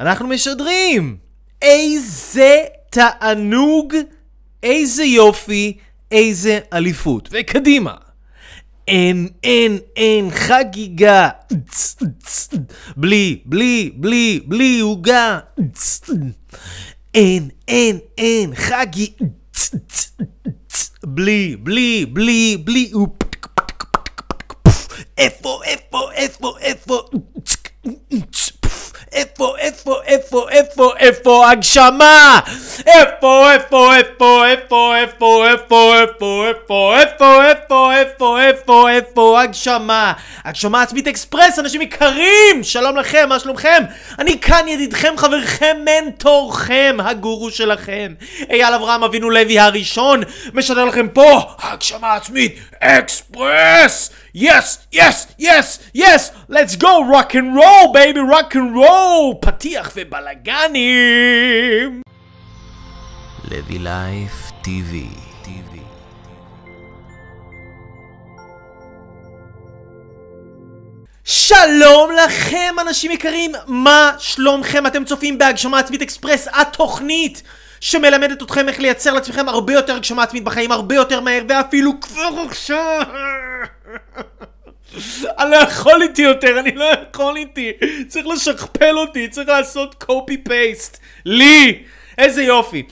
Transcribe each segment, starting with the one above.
אנחנו משדרים! איזה תענוג, איזה יופי, איזה אליפות. וקדימה. אין, אין, אין, חגיגה. בלי, בלי, בלי, בלי עוגה. אין, אין, אין, חגי... בלי, בלי, בלי, בלי... איפה, איפה, איפה, איפה... איפה, איפה, איפה, איפה, איפה הגשמה? איפה, איפה, איפה, איפה, איפה, איפה, איפה, איפה, איפה, איפה, איפה, איפה, איפה, הגשמה? הגשמה עצמית אקספרס, אנשים יקרים! שלום לכם, מה שלומכם? אני כאן ידידכם, חברכם, מנטורכם, הגורו שלכם. אייל אברהם אבינו לוי הראשון, משדר לכם פה, הגשמה עצמית אקספרס! yes, yes, yes, yes! let's go rock and roll, baby, rock and roll! פתיח ובלאגנים! לוי Live TV שלום לכם אנשים יקרים, מה שלומכם? אתם צופים בהגשמה עצמית אקספרס, התוכנית שמלמדת אתכם איך לייצר לעצמכם הרבה יותר הגשמה עצמית בחיים, הרבה יותר מהר, ואפילו כבר עכשיו. אני לא יכול איתי יותר, אני לא יכול איתי. צריך לשכפל אותי, צריך לעשות קופי פייסט. לי! איזה יופי.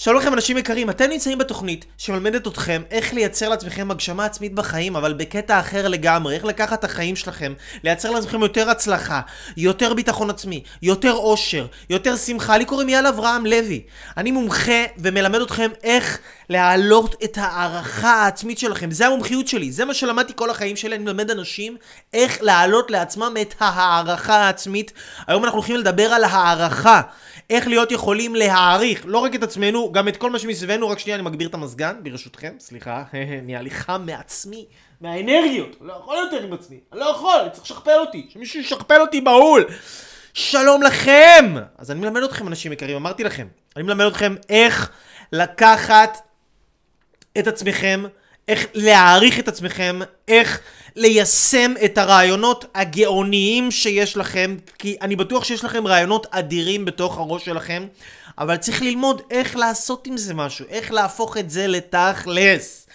שלום לכם אנשים יקרים, אתם נמצאים בתוכנית שמלמדת אתכם איך לייצר לעצמכם הגשמה עצמית בחיים, אבל בקטע אחר לגמרי, איך לקחת את החיים שלכם, לייצר לעצמכם יותר הצלחה, יותר ביטחון עצמי, יותר אושר, יותר שמחה. לי קוראים יאל אברהם לוי. אני מומחה ומלמד אתכם איך להעלות את ההערכה העצמית שלכם. זה המומחיות שלי, זה מה שלמדתי כל החיים שלי, אני מלמד אנשים איך להעלות לעצמם את ההערכה העצמית. היום אנחנו הולכים לדבר על הערכה. איך להיות יכולים להעריך לא רק את עצמנו, גם את כל מה שמסביבנו. רק שנייה, אני מגביר את המזגן, ברשותכם. סליחה, נהיה לי חם מעצמי, מהאנרגיות. לא יכול יותר עם עצמי. אני לא יכול, אני צריך לשכפל אותי. שמישהו ישכפל אותי בהול. שלום לכם! אז אני מלמד אתכם, אנשים יקרים, אמרתי לכם. אני מלמד אתכם איך לקחת את עצמכם, איך להעריך את עצמכם, איך ליישם את הרעיונות הגאוניים שיש לכם, כי אני בטוח שיש לכם רעיונות אדירים בתוך הראש שלכם, אבל צריך ללמוד איך לעשות עם זה משהו, איך להפוך את זה לתכלס.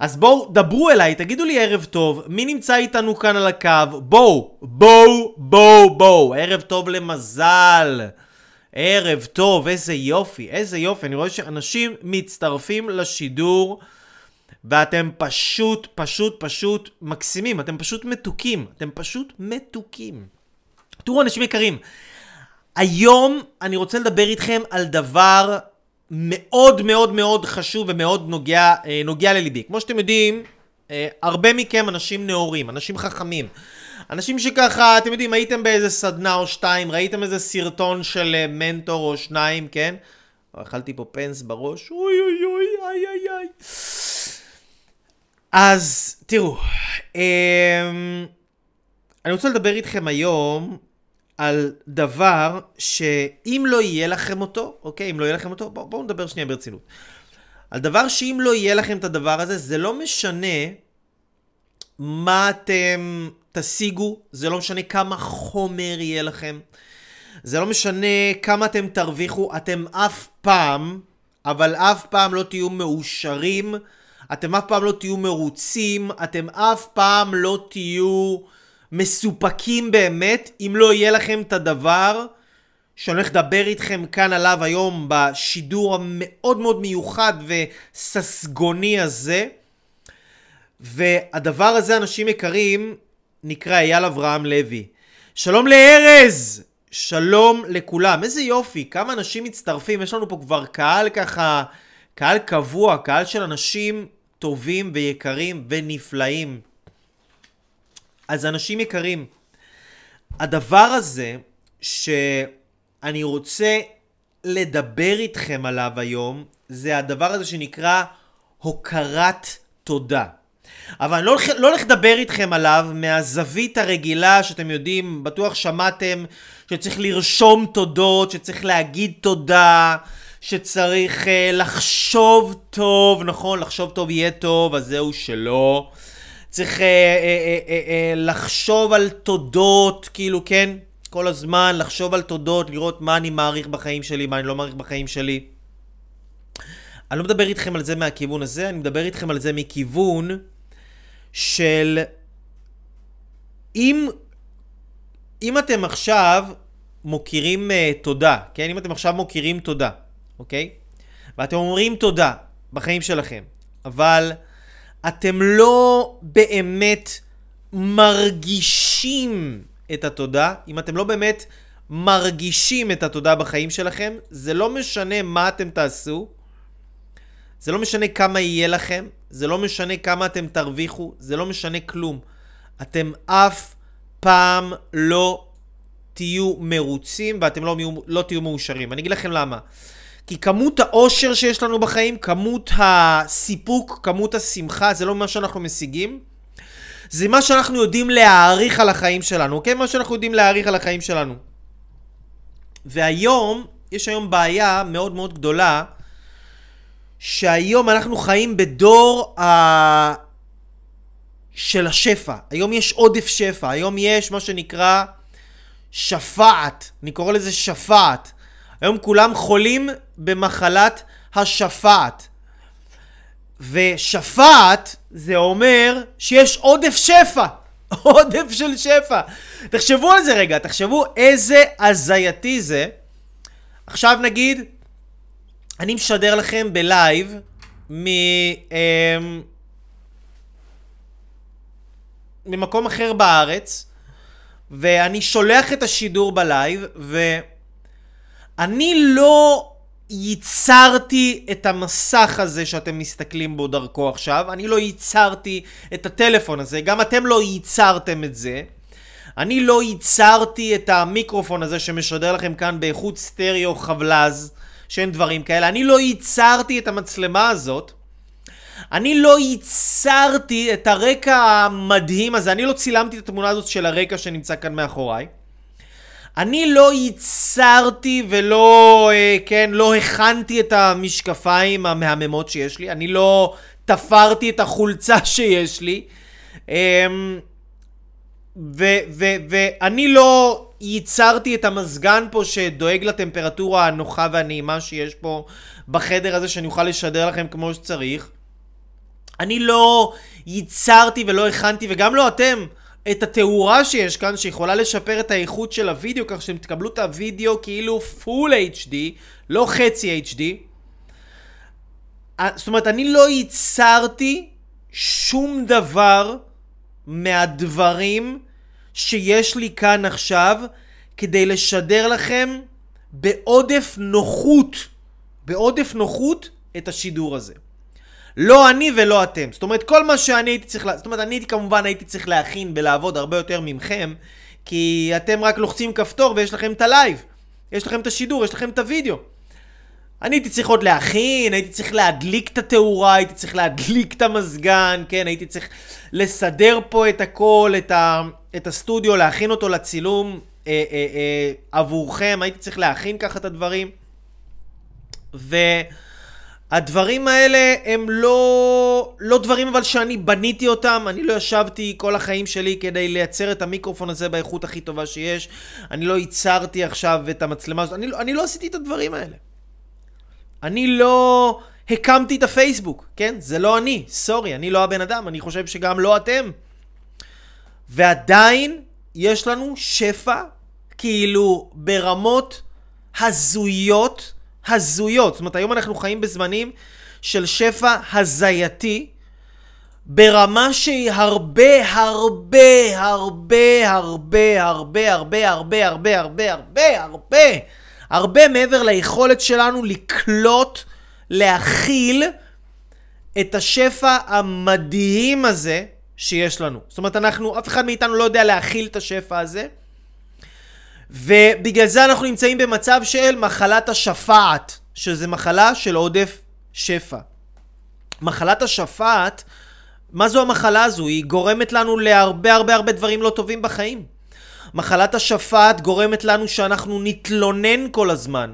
אז בואו, דברו אליי, תגידו לי ערב טוב, מי נמצא איתנו כאן על הקו? בואו, בואו, בואו, בואו, ערב טוב למזל. ערב טוב, איזה יופי, איזה יופי, אני רואה שאנשים מצטרפים לשידור. ואתם פשוט, פשוט, פשוט מקסימים, אתם פשוט מתוקים, אתם פשוט מתוקים. תראו, אנשים יקרים, היום אני רוצה לדבר איתכם על דבר מאוד מאוד מאוד חשוב ומאוד נוגע, אה, נוגע לליבי. כמו שאתם יודעים, אה, הרבה מכם אנשים נאורים, אנשים חכמים. אנשים שככה, אתם יודעים, הייתם באיזה סדנה או שתיים, ראיתם איזה סרטון של אה, מנטור או שניים, כן? אכלתי פה פנס בראש, אוי אוי אוי, איי איי איי. אז תראו, אמ, אני רוצה לדבר איתכם היום על דבר שאם לא יהיה לכם אותו, אוקיי? אם לא יהיה לכם אותו, בואו בוא נדבר שנייה ברצינות. על דבר שאם לא יהיה לכם את הדבר הזה, זה לא משנה מה אתם תשיגו, זה לא משנה כמה חומר יהיה לכם, זה לא משנה כמה אתם תרוויחו, אתם אף פעם, אבל אף פעם לא תהיו מאושרים. אתם אף פעם לא תהיו מרוצים, אתם אף פעם לא תהיו מסופקים באמת, אם לא יהיה לכם את הדבר שאני הולך לדבר איתכם כאן עליו היום בשידור המאוד מאוד מיוחד וססגוני הזה. והדבר הזה, אנשים יקרים, נקרא אייל אברהם לוי. שלום לארז! שלום לכולם. איזה יופי, כמה אנשים מצטרפים. יש לנו פה כבר קהל ככה, קהל קבוע, קהל של אנשים טובים ויקרים ונפלאים. אז אנשים יקרים, הדבר הזה שאני רוצה לדבר איתכם עליו היום, זה הדבר הזה שנקרא הוקרת תודה. אבל אני לא הולך לא לדבר איתכם עליו מהזווית הרגילה שאתם יודעים, בטוח שמעתם שצריך לרשום תודות, שצריך להגיד תודה, שצריך uh, לחשוב טוב, נכון? לחשוב טוב יהיה טוב, אז זהו שלא. צריך uh, uh, uh, uh, uh, לחשוב על תודות, כאילו, כן? כל הזמן לחשוב על תודות, לראות מה אני מעריך בחיים שלי, מה אני לא מעריך בחיים שלי. אני לא מדבר איתכם על זה מהכיוון הזה, אני מדבר איתכם על זה מכיוון של אם, אם אתם עכשיו מוקירים uh, תודה, כן? אם אתם עכשיו מוקירים תודה, אוקיי? ואתם אומרים תודה בחיים שלכם, אבל אתם לא באמת מרגישים את התודה, אם אתם לא באמת מרגישים את התודה בחיים שלכם, זה לא משנה מה אתם תעשו, זה לא משנה כמה יהיה לכם, זה לא משנה כמה אתם תרוויחו, זה לא משנה כלום. אתם אף פעם לא תהיו מרוצים ואתם לא, לא תהיו מאושרים. אני אגיד לכם למה. כי כמות האושר שיש לנו בחיים, כמות הסיפוק, כמות השמחה, זה לא מה שאנחנו משיגים. זה מה שאנחנו יודעים להעריך על החיים שלנו, אוקיי? מה שאנחנו יודעים להעריך על החיים שלנו. והיום, יש היום בעיה מאוד מאוד גדולה, שהיום אנחנו חיים בדור ה... של השפע. היום יש עודף שפע, היום יש מה שנקרא שפעת, אני קורא לזה שפעת. היום כולם חולים במחלת השפעת. ושפעת זה אומר שיש עודף שפע. עודף של שפע. תחשבו על זה רגע, תחשבו איזה הזייתי זה. עכשיו נגיד, אני משדר לכם בלייב מ... אמ, ממקום אחר בארץ, ואני שולח את השידור בלייב, ואני לא ייצרתי את המסך הזה שאתם מסתכלים בו דרכו עכשיו, אני לא ייצרתי את הטלפון הזה, גם אתם לא ייצרתם את זה. אני לא ייצרתי את המיקרופון הזה שמשדר לכם כאן באיכות סטריאו חבלז, שאין דברים כאלה. אני לא ייצרתי את המצלמה הזאת. אני לא ייצרתי את הרקע המדהים הזה, אני לא צילמתי את התמונה הזאת של הרקע שנמצא כאן מאחוריי. אני לא ייצרתי ולא, אה, כן, לא הכנתי את המשקפיים המהממות שיש לי, אני לא תפרתי את החולצה שיש לי, אה, ואני לא ייצרתי את המזגן פה שדואג לטמפרטורה הנוחה והנעימה שיש פה בחדר הזה שאני אוכל לשדר לכם כמו שצריך. אני לא ייצרתי ולא הכנתי, וגם לא אתם, את התאורה שיש כאן, שיכולה לשפר את האיכות של הוידאו, כך שאתם תקבלו את הוידאו כאילו פול HD, לא חצי HD. זאת אומרת, אני לא ייצרתי שום דבר מהדברים שיש לי כאן עכשיו, כדי לשדר לכם בעודף נוחות, בעודף נוחות, את השידור הזה. לא אני ולא אתם. זאת אומרת, כל מה שאני הייתי צריך... זאת אומרת, אני כמובן הייתי צריך להכין ולעבוד הרבה יותר ממכם, כי אתם רק לוחצים כפתור ויש לכם את הלייב. יש לכם את השידור, יש לכם את הוידאו. אני הייתי צריך עוד להכין, הייתי צריך להדליק את התאורה, הייתי צריך להדליק את המזגן, כן, הייתי צריך לסדר פה את הכל, את, ה, את הסטודיו, להכין אותו לצילום אה, אה, אה, עבורכם, הייתי צריך להכין ככה את הדברים. ו... הדברים האלה הם לא, לא דברים אבל שאני בניתי אותם, אני לא ישבתי כל החיים שלי כדי לייצר את המיקרופון הזה באיכות הכי טובה שיש, אני לא ייצרתי עכשיו את המצלמה הזאת, אני, לא, אני לא עשיתי את הדברים האלה. אני לא הקמתי את הפייסבוק, כן? זה לא אני, סורי, אני לא הבן אדם, אני חושב שגם לא אתם. ועדיין יש לנו שפע, כאילו ברמות הזויות, הזויות. זאת אומרת, היום אנחנו חיים בזמנים של שפע הזייתי, ברמה שהיא הרבה, הרבה, הרבה, הרבה, הרבה, הרבה, הרבה, הרבה, הרבה, הרבה, הרבה, הרבה מעבר ליכולת שלנו לקלוט, להכיל את השפע המדהים הזה שיש לנו. זאת אומרת, אנחנו, אף אחד מאיתנו לא יודע להכיל את השפע הזה. ובגלל זה אנחנו נמצאים במצב של מחלת השפעת, שזה מחלה של עודף שפע. מחלת השפעת, מה זו המחלה הזו? היא גורמת לנו להרבה הרבה הרבה דברים לא טובים בחיים. מחלת השפעת גורמת לנו שאנחנו נתלונן כל הזמן.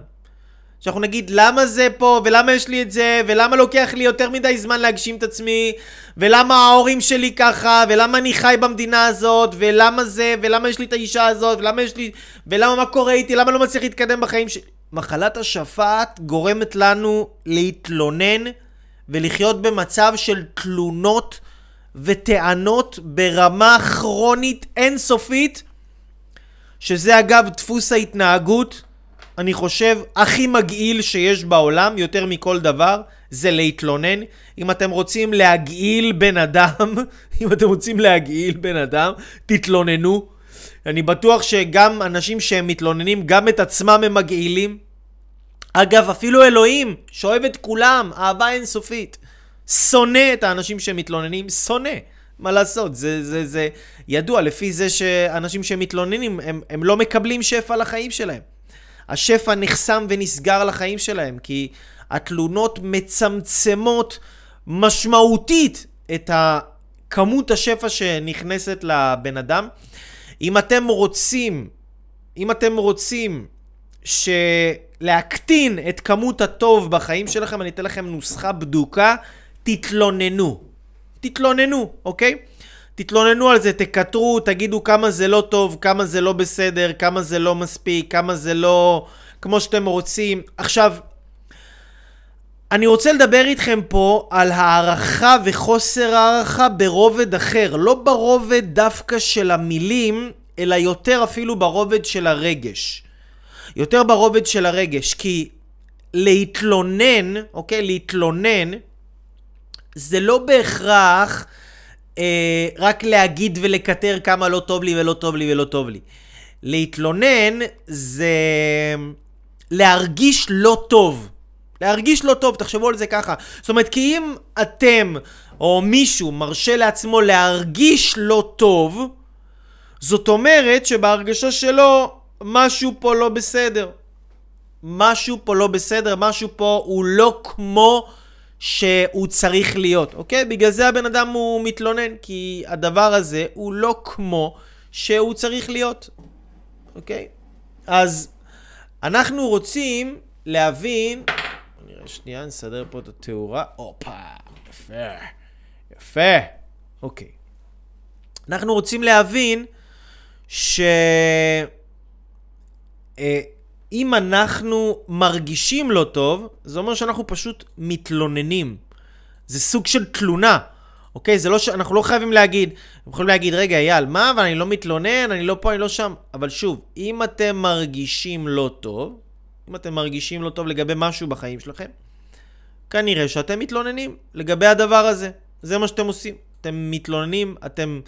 שאנחנו נגיד למה זה פה, ולמה יש לי את זה, ולמה לוקח לי יותר מדי זמן להגשים את עצמי, ולמה ההורים שלי ככה, ולמה אני חי במדינה הזאת, ולמה זה, ולמה יש לי את האישה הזאת, ולמה יש לי... ולמה מה קורה איתי, למה לא מצליח להתקדם בחיים שלי. מחלת השפעת גורמת לנו להתלונן ולחיות במצב של תלונות וטענות ברמה כרונית אינסופית, שזה אגב דפוס ההתנהגות, אני חושב, הכי מגעיל שיש בעולם, יותר מכל דבר, זה להתלונן. אם אתם רוצים להגעיל בן אדם, אם אתם רוצים להגעיל בן אדם, תתלוננו. אני בטוח שגם אנשים שהם מתלוננים, גם את עצמם הם מגעילים. אגב, אפילו אלוהים, שאוהב את כולם, אהבה אינסופית. שונא את האנשים שמתלוננים, שונא. מה לעשות, זה, זה, זה ידוע לפי זה שאנשים שמתלוננים, הם, הם לא מקבלים שפע לחיים שלהם. השפע נחסם ונסגר לחיים שלהם, כי התלונות מצמצמות משמעותית את כמות השפע שנכנסת לבן אדם. אם אתם רוצים, אם אתם רוצים. להקטין את כמות הטוב בחיים שלכם, אני אתן לכם נוסחה בדוקה, תתלוננו. תתלוננו, אוקיי? תתלוננו על זה, תקטרו, תגידו כמה זה לא טוב, כמה זה לא בסדר, כמה זה לא מספיק, כמה זה לא כמו שאתם רוצים. עכשיו, אני רוצה לדבר איתכם פה על הערכה וחוסר הערכה ברובד אחר, לא ברובד דווקא של המילים, אלא יותר אפילו ברובד של הרגש. יותר ברובד של הרגש, כי להתלונן, אוקיי? להתלונן, זה לא בהכרח אה, רק להגיד ולקטר כמה לא טוב לי ולא טוב לי ולא טוב לי. להתלונן זה להרגיש לא טוב. להרגיש לא טוב, תחשבו על זה ככה. זאת אומרת, כי אם אתם או מישהו מרשה לעצמו להרגיש לא טוב, זאת אומרת שבהרגשה שלו משהו פה לא בסדר. משהו פה לא בסדר, משהו פה הוא לא כמו שהוא צריך להיות, אוקיי? בגלל זה הבן אדם הוא מתלונן, כי הדבר הזה הוא לא כמו שהוא צריך להיות, אוקיי? אז אנחנו רוצים להבין, נראה שנייה, נסדר פה את התאורה, הופה, יפה, יפה, אוקיי. אנחנו רוצים להבין ש... אם אנחנו מרגישים לא טוב, זה אומר שאנחנו פשוט מתלוננים. זה סוג של תלונה, אוקיי? זה לא ש... אנחנו לא חייבים להגיד, אנחנו יכולים להגיד, רגע, אייל, מה, אבל אני לא מתלונן, אני לא פה, אני לא שם. אבל שוב, אם אתם מרגישים לא טוב, אם אתם מרגישים לא טוב לגבי משהו בחיים שלכם, כנראה שאתם מתלוננים לגבי הדבר הזה. זה מה שאתם עושים. אתם מתלוננים, אתם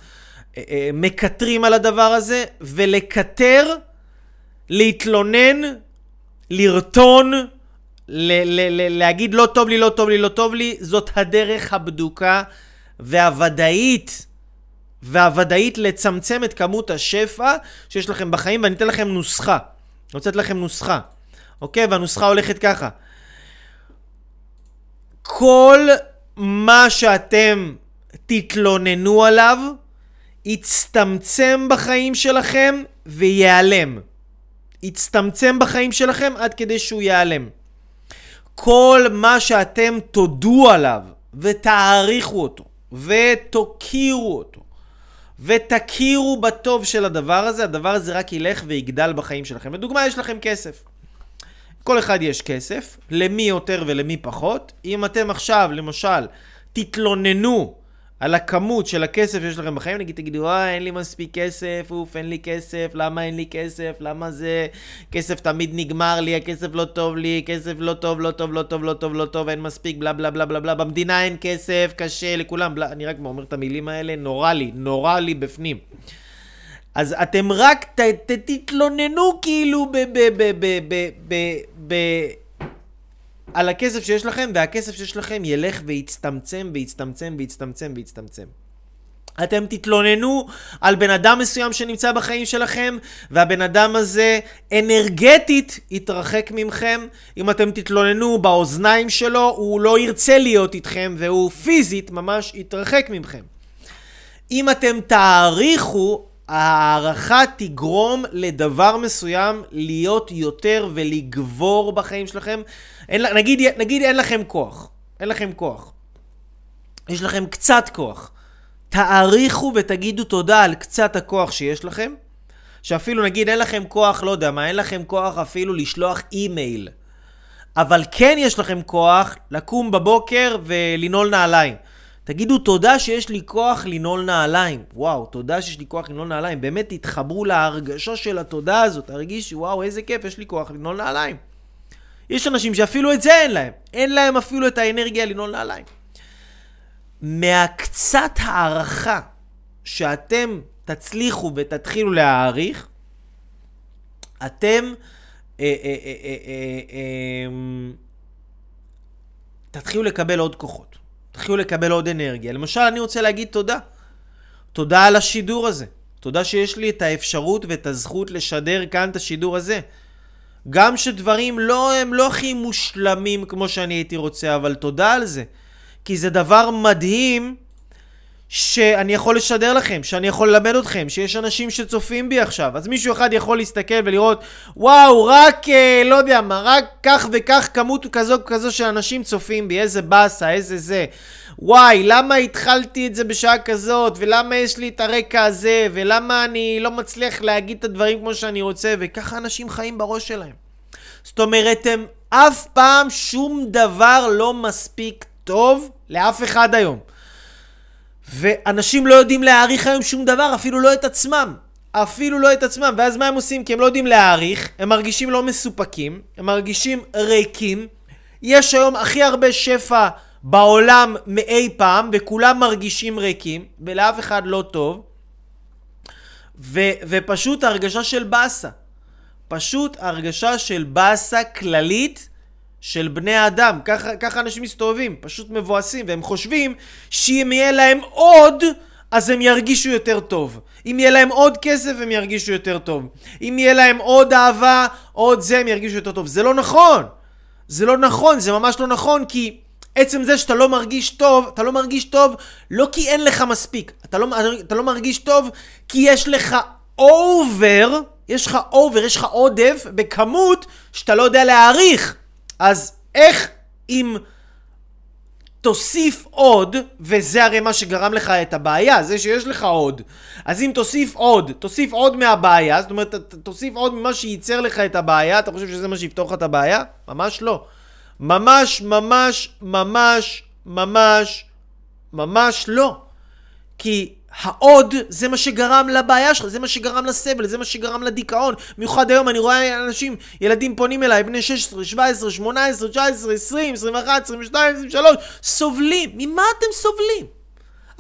אה, אה, מקטרים על הדבר הזה, ולקטר להתלונן, לרטון, ל- ל- ל- להגיד לא טוב לי, לא טוב לי, לא טוב לי, זאת הדרך הבדוקה והוודאית, והוודאית לצמצם את כמות השפע שיש לכם בחיים, ואני אתן לכם נוסחה. אני רוצה לתת לכם נוסחה, אוקיי? והנוסחה הולכת ככה. כל מה שאתם תתלוננו עליו, יצטמצם בחיים שלכם וייעלם. יצטמצם בחיים שלכם עד כדי שהוא ייעלם. כל מה שאתם תודו עליו ותעריכו אותו ותוקירו אותו ותכירו בטוב של הדבר הזה, הדבר הזה רק ילך ויגדל בחיים שלכם. לדוגמה, יש לכם כסף. כל אחד יש כסף, למי יותר ולמי פחות. אם אתם עכשיו, למשל, תתלוננו על הכמות של הכסף שיש לכם בחיים, נגיד תגידו, אה, אין לי מספיק כסף, אוף, אין לי כסף, למה אין לי כסף, למה זה, כסף תמיד נגמר לי, הכסף לא טוב לי, כסף לא טוב, לא טוב, לא טוב, לא טוב, לא טוב, אין מספיק, בלה בלה בלה בלה בלה, במדינה אין כסף, קשה לכולם, בלה, אני רק אומר את המילים האלה, נורא לי, נורא לי בפנים. אז אתם רק ת, ת, תתלוננו כאילו ב... ב... ב... ב... ב... ב... ב... על הכסף שיש לכם, והכסף שיש לכם ילך ויצטמצם ויצטמצם ויצטמצם ויצטמצם. אתם תתלוננו על בן אדם מסוים שנמצא בחיים שלכם, והבן אדם הזה אנרגטית יתרחק ממכם. אם אתם תתלוננו באוזניים שלו, הוא לא ירצה להיות איתכם, והוא פיזית ממש יתרחק ממכם. אם אתם תעריכו, ההערכה תגרום לדבר מסוים להיות יותר ולגבור בחיים שלכם. אין, נגיד, נגיד אין לכם כוח, אין לכם כוח. יש לכם קצת כוח. תעריכו ותגידו תודה על קצת הכוח שיש לכם. שאפילו נגיד אין לכם כוח, לא יודע מה, אין לכם כוח אפילו לשלוח אימייל. אבל כן יש לכם כוח לקום בבוקר ולנעול נעליים. תגידו תודה שיש לי כוח לנעול נעליים. וואו, תודה שיש לי כוח לנעול נעליים. באמת תתחברו להרגשה של התודה הזאת. תרגישו, וואו, איזה כיף, יש לי כוח לנעול נעליים. יש אנשים שאפילו את זה אין להם. אין להם אפילו את האנרגיה לנעול נעליים. מהקצת הערכה שאתם תצליחו ותתחילו להעריך, אתם אה, אה, אה, תתחילו לקבל עוד כוחות. תתחילו לקבל עוד אנרגיה. למשל, אני רוצה להגיד תודה. תודה על השידור הזה. תודה שיש לי את האפשרות ואת הזכות לשדר כאן את השידור הזה. גם שדברים לא, הם לא הכי מושלמים כמו שאני הייתי רוצה, אבל תודה על זה. כי זה דבר מדהים שאני יכול לשדר לכם, שאני יכול ללמד אתכם, שיש אנשים שצופים בי עכשיו. אז מישהו אחד יכול להסתכל ולראות, וואו, רק, אה, לא יודע מה, רק כך וכך כמות כזו כזו של אנשים צופים בי, איזה באסה, איזה זה. וואי, למה התחלתי את זה בשעה כזאת, ולמה יש לי את הרקע הזה, ולמה אני לא מצליח להגיד את הדברים כמו שאני רוצה, וככה אנשים חיים בראש שלהם. זאת אומרת, הם אף פעם שום דבר לא מספיק טוב לאף אחד היום. ואנשים לא יודעים להעריך היום שום דבר, אפילו לא את עצמם. אפילו לא את עצמם. ואז מה הם עושים? כי הם לא יודעים להעריך, הם מרגישים לא מסופקים, הם מרגישים ריקים. יש היום הכי הרבה שפע בעולם מאי פעם, וכולם מרגישים ריקים, ולאף אחד לא טוב. ו- ופשוט הרגשה של באסה. פשוט הרגשה של באסה כללית של בני אדם. ככה, ככה אנשים מסתובבים, פשוט מבואסים, והם חושבים שאם יהיה להם עוד, אז הם ירגישו יותר טוב. אם יהיה להם עוד כסף, הם ירגישו יותר טוב. אם יהיה להם עוד אהבה, עוד זה, הם ירגישו יותר טוב. זה לא נכון. זה לא נכון, זה ממש לא נכון, כי עצם זה שאתה לא מרגיש טוב, אתה לא מרגיש טוב לא כי אין לך מספיק. אתה לא, אתה לא מרגיש טוב כי יש לך over, יש לך over, יש לך עודף בכמות שאתה לא יודע להעריך. אז איך אם תוסיף עוד, וזה הרי מה שגרם לך את הבעיה, זה שיש לך עוד. אז אם תוסיף עוד, תוסיף עוד מהבעיה, זאת אומרת, תוסיף עוד ממה שייצר לך את הבעיה, אתה חושב שזה מה שיפתור לך את הבעיה? ממש לא. ממש, ממש, ממש, ממש, ממש לא. כי העוד זה מה שגרם לבעיה שלך, זה מה שגרם לסבל, זה מה שגרם לדיכאון. במיוחד היום אני רואה אנשים, ילדים פונים אליי, בני 16, 17, 18, 19, 20, 21, 22, 23, סובלים. ממה אתם סובלים?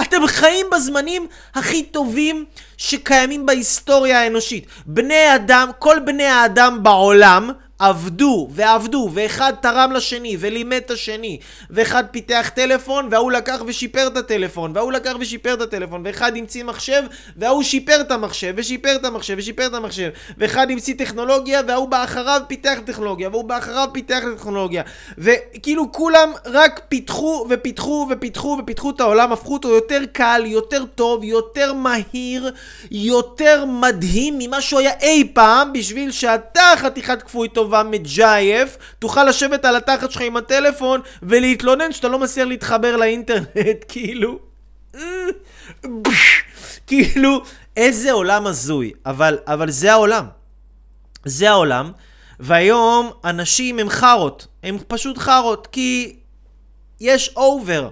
אתם חיים בזמנים הכי טובים שקיימים בהיסטוריה האנושית. בני אדם, כל בני האדם בעולם עבדו ועבדו, ואחד תרם לשני ולימד את השני, ואחד פיתח טלפון, וההוא לקח ושיפר את הטלפון, וההוא לקח ושיפר את הטלפון, ואחד המציא מחשב, וההוא שיפר את המחשב, ושיפר את המחשב, ושיפר את המחשב, ואחד המציא טכנולוגיה, וההוא באחריו פיתח טכנולוגיה, והוא באחריו פיתח טכנולוגיה, וכאילו כולם רק פיתחו ופיתחו ופיתחו ופיתחו את העולם, הפכו אותו יותר קל, יותר טוב, יותר מהיר, יותר מדהים ממה שהוא היה אי פעם, בשביל שאתה חתיכת כפוי טוב טובה מג'ייף, תוכל לשבת על התחת שלך עם הטלפון ולהתלונן שאתה לא מצליח להתחבר לאינטרנט, כאילו... כאילו, איזה עולם הזוי. אבל, אבל זה העולם. זה העולם. והיום אנשים הם חארות. הם פשוט חארות, כי יש אובר.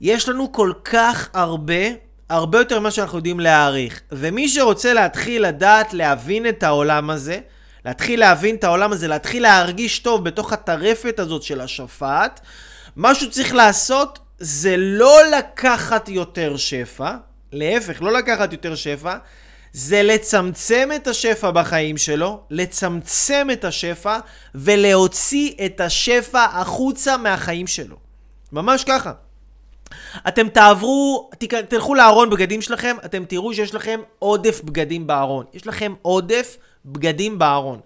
יש לנו כל כך הרבה, הרבה יותר ממה שאנחנו יודעים להעריך. ומי שרוצה להתחיל לדעת, להבין את העולם הזה, להתחיל להבין את העולם הזה, להתחיל להרגיש טוב בתוך הטרפת הזאת של השפעת, מה שהוא צריך לעשות זה לא לקחת יותר שפע, להפך, לא לקחת יותר שפע, זה לצמצם את השפע בחיים שלו, לצמצם את השפע ולהוציא את השפע החוצה מהחיים שלו. ממש ככה. אתם תעברו, תלכו לארון בגדים שלכם, אתם תראו שיש לכם עודף בגדים בארון. יש לכם עודף בגדים בארון.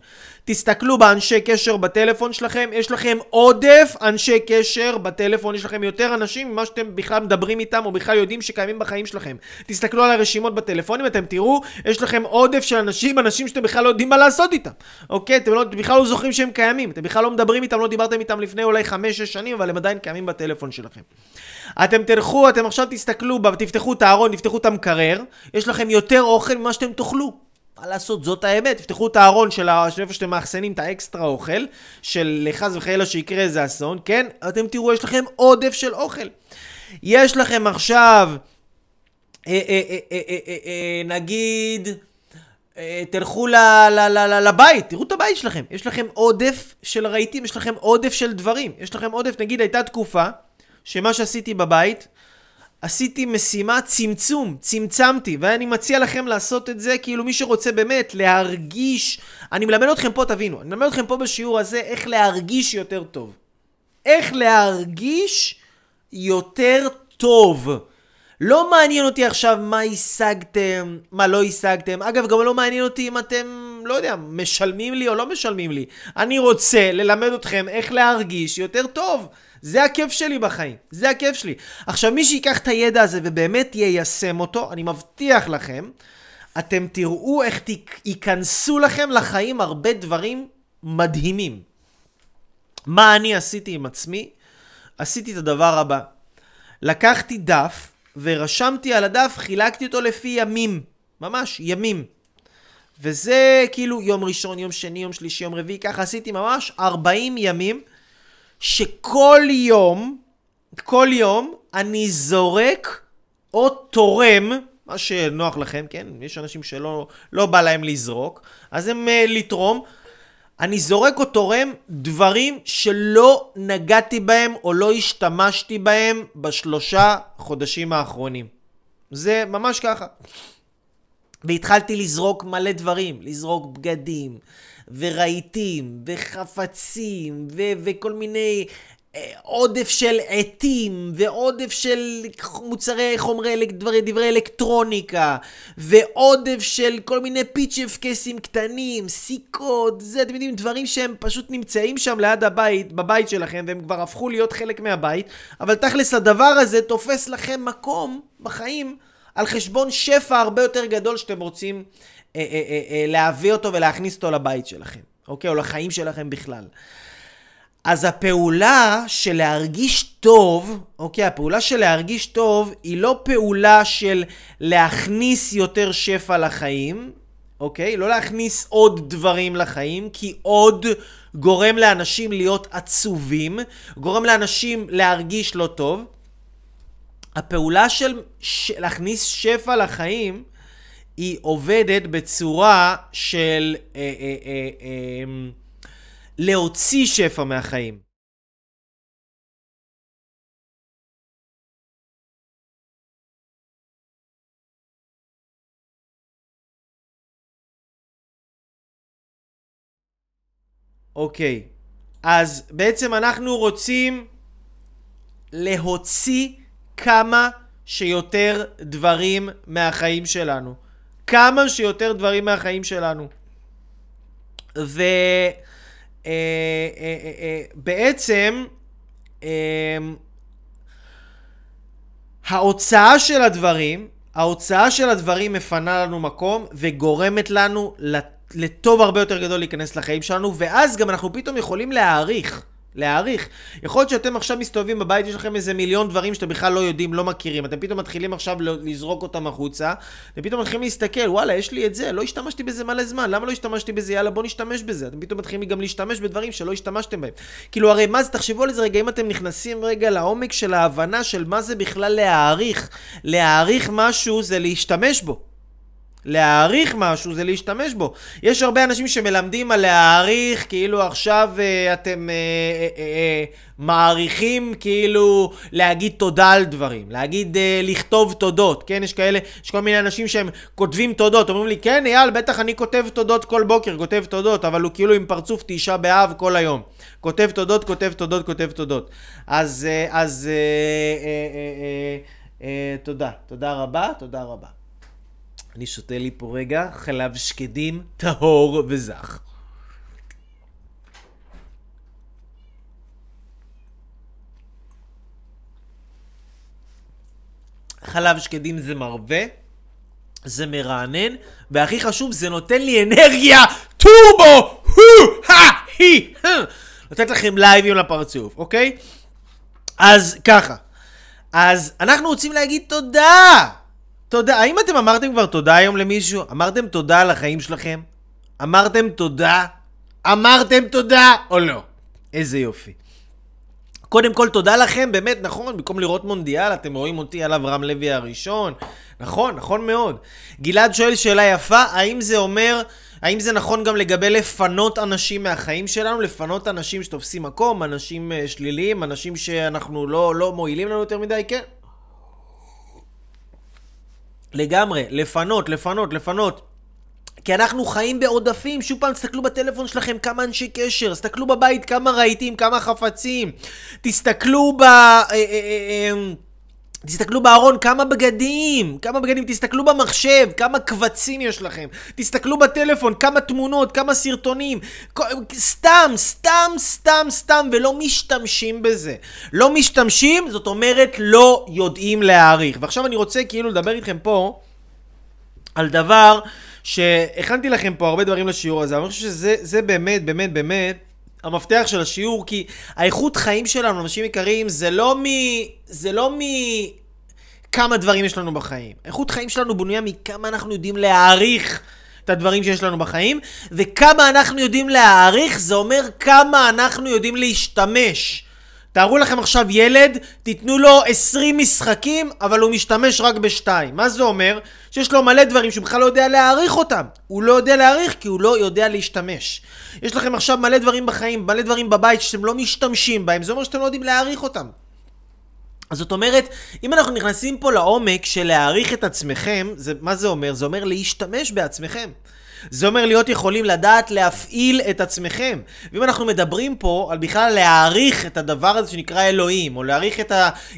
תסתכלו באנשי קשר בטלפון שלכם, יש לכם עודף אנשי קשר בטלפון, יש לכם יותר אנשים ממה שאתם בכלל מדברים איתם או בכלל יודעים שקיימים בחיים שלכם. תסתכלו על הרשימות בטלפונים, אתם תראו, יש לכם עודף של אנשים, אנשים שאתם בכלל לא יודעים מה לעשות איתם. אוקיי? אתם לא, בכלל לא זוכרים שהם קיימים, אתם בכלל לא מדברים איתם, לא דיברתם איתם לפני אולי 5-6 שנים, אבל הם עדיין קיימים בטלפון שלכם. אתם תלכו, אתם עכשיו תסתכלו, תפתחו את הארון, תפתחו את המקרר, יש לכם יותר אוכל ממה שאתם תאכלו. מה לעשות, זאת האמת. תפתחו את הארון של איפה שאתם מאחסנים את האקסטרה אוכל, של חס וחלילה שיקרה איזה אסון, כן? אתם תראו, יש לכם עודף של אוכל. יש לכם עכשיו, נגיד, תלכו לבית, תראו את הבית שלכם. יש לכם עודף של רהיטים, יש לכם עודף של דברים. יש לכם עודף, נגיד, הייתה תקופה שמה שעשיתי בבית, עשיתי משימה צמצום, צמצמתי, ואני מציע לכם לעשות את זה, כאילו מי שרוצה באמת להרגיש, אני מלמד אתכם פה, תבינו, אני מלמד אתכם פה בשיעור הזה איך להרגיש יותר טוב. איך להרגיש יותר טוב. לא מעניין אותי עכשיו מה השגתם, מה לא השגתם. אגב, גם לא מעניין אותי אם אתם, לא יודע, משלמים לי או לא משלמים לי. אני רוצה ללמד אתכם איך להרגיש יותר טוב. זה הכיף שלי בחיים, זה הכיף שלי. עכשיו, מי שיקח את הידע הזה ובאמת יישם אותו, אני מבטיח לכם, אתם תראו איך ייכנסו לכם לחיים הרבה דברים מדהימים. מה אני עשיתי עם עצמי? עשיתי את הדבר הבא. לקחתי דף ורשמתי על הדף, חילקתי אותו לפי ימים. ממש, ימים. וזה כאילו יום ראשון, יום שני, יום שלישי, יום רביעי, ככה עשיתי ממש 40 ימים. שכל יום, כל יום, אני זורק או תורם, מה שנוח לכם, כן? יש אנשים שלא לא בא להם לזרוק, אז הם uh, לתרום. אני זורק או תורם דברים שלא נגעתי בהם או לא השתמשתי בהם בשלושה חודשים האחרונים. זה ממש ככה. והתחלתי לזרוק מלא דברים, לזרוק בגדים, ורהיטים, וחפצים, ו- וכל מיני אה, עודף של עטים, ועודף של מוצרי חומרי, דברי, דברי אלקטרוניקה, ועודף של כל מיני פיצ'ף קייסים קטנים, סיכות, זה, אתם יודעים, דברים שהם פשוט נמצאים שם ליד הבית, בבית שלכם, והם כבר הפכו להיות חלק מהבית, אבל תכלס הדבר הזה תופס לכם מקום בחיים על חשבון שפע הרבה יותר גדול שאתם רוצים אה, אה, אה, אה, להביא אותו ולהכניס אותו לבית שלכם, אוקיי? או לחיים שלכם בכלל. אז הפעולה של להרגיש טוב, אוקיי, הפעולה של להרגיש טוב היא לא פעולה של להכניס יותר שפע לחיים, אוקיי? לא להכניס עוד דברים לחיים, כי עוד גורם לאנשים להיות עצובים, גורם לאנשים להרגיש לא טוב. הפעולה של ש... להכניס שפע לחיים היא עובדת בצורה של אה, אה, אה, אה, להוציא שפע מהחיים. אוקיי, אז בעצם אנחנו רוצים להוציא כמה שיותר דברים מהחיים שלנו. כמה שיותר דברים מהחיים שלנו. ובעצם אה, אה, אה, ההוצאה של הדברים, ההוצאה של הדברים מפנה לנו מקום וגורמת לנו לטוב הרבה יותר גדול להיכנס לחיים שלנו, ואז גם אנחנו פתאום יכולים להעריך. להעריך. יכול להיות שאתם עכשיו מסתובבים בבית, יש לכם איזה מיליון דברים שאתם בכלל לא יודעים, לא מכירים. אתם פתאום מתחילים עכשיו לזרוק אותם החוצה, ופתאום מתחילים להסתכל, וואלה, יש לי את זה, לא השתמשתי בזה מלא זמן, למה לא השתמשתי בזה? יאללה, בוא נשתמש בזה. אתם פתאום מתחילים גם להשתמש בדברים שלא השתמשתם בהם. כאילו, הרי מה זה, תחשבו על זה רגע, אם אתם נכנסים רגע לעומק של ההבנה של מה זה בכלל להעריך. להעריך משהו זה להשתמש בו. להעריך משהו זה להשתמש בו. יש הרבה אנשים שמלמדים על להעריך, כאילו עכשיו uh, אתם uh, uh, uh, מעריכים כאילו להגיד תודה על דברים, להגיד uh, לכתוב תודות, כן? יש כאלה, יש כל מיני אנשים שהם כותבים תודות, אומרים לי, כן, אייל, בטח אני כותב תודות כל בוקר, כותב תודות, אבל הוא כאילו עם פרצוף תשעה באב כל היום. כותב תודות, כותב תודות, כותב תודות. אז, uh, אז, uh, uh, uh, uh, uh, תודה, תודה רבה, תודה רבה. אני שותה לי פה רגע חלב שקדים טהור וזך. חלב שקדים זה מרווה, זה מרענן, והכי חשוב, זה נותן לי אנרגיה טורבו! נותנת לכם לייבים לפרצוף, אוקיי? אז ככה. אז אנחנו רוצים להגיד תודה! תודה. האם אתם אמרתם כבר תודה היום למישהו? אמרתם תודה על החיים שלכם? אמרתם תודה? אמרתם תודה או לא? איזה יופי. קודם כל, תודה לכם, באמת, נכון, במקום לראות מונדיאל, אתם רואים אותי על אברהם לוי הראשון. נכון, נכון מאוד. גלעד שואל שאלה יפה, האם זה אומר, האם זה נכון גם לגבי לפנות אנשים מהחיים שלנו, לפנות אנשים שתופסים מקום, אנשים uh, שליליים, אנשים שאנחנו לא, לא מועילים לנו יותר מדי? כן. לגמרי, לפנות, לפנות, לפנות. כי אנחנו חיים בעודפים, שוב פעם, תסתכלו בטלפון שלכם כמה אנשי קשר, תסתכלו בבית כמה רהיטים, כמה חפצים, תסתכלו ב... תסתכלו בארון כמה בגדים, כמה בגדים, תסתכלו במחשב, כמה קבצים יש לכם, תסתכלו בטלפון, כמה תמונות, כמה סרטונים, סתם, סתם, סתם, סתם, ולא משתמשים בזה. לא משתמשים, זאת אומרת לא יודעים להעריך. ועכשיו אני רוצה כאילו לדבר איתכם פה על דבר שהכנתי לכם פה הרבה דברים לשיעור הזה, אבל אני חושב שזה באמת, באמת, באמת המפתח של השיעור, כי האיכות חיים שלנו, אנשים יקרים, זה לא מ... זה לא מ... כמה דברים יש לנו בחיים. איכות חיים שלנו בנויה מכמה אנחנו יודעים להעריך את הדברים שיש לנו בחיים, וכמה אנחנו יודעים להעריך, זה אומר כמה אנחנו יודעים להשתמש תארו לכם עכשיו ילד, תיתנו לו 20 משחקים, אבל הוא משתמש רק בשתיים. מה זה אומר? שיש לו מלא דברים שהוא בכלל לא יודע להעריך אותם. הוא לא יודע להעריך כי הוא לא יודע להשתמש. יש לכם עכשיו מלא דברים בחיים, מלא דברים בבית שאתם לא משתמשים בהם, זה אומר שאתם לא יודעים להעריך אותם. אז זאת אומרת, אם אנחנו נכנסים פה לעומק של להעריך את עצמכם, זה, מה זה אומר? זה אומר להשתמש בעצמכם. זה אומר להיות יכולים לדעת להפעיל את עצמכם. ואם אנחנו מדברים פה על בכלל להעריך את הדבר הזה שנקרא אלוהים, או להעריך את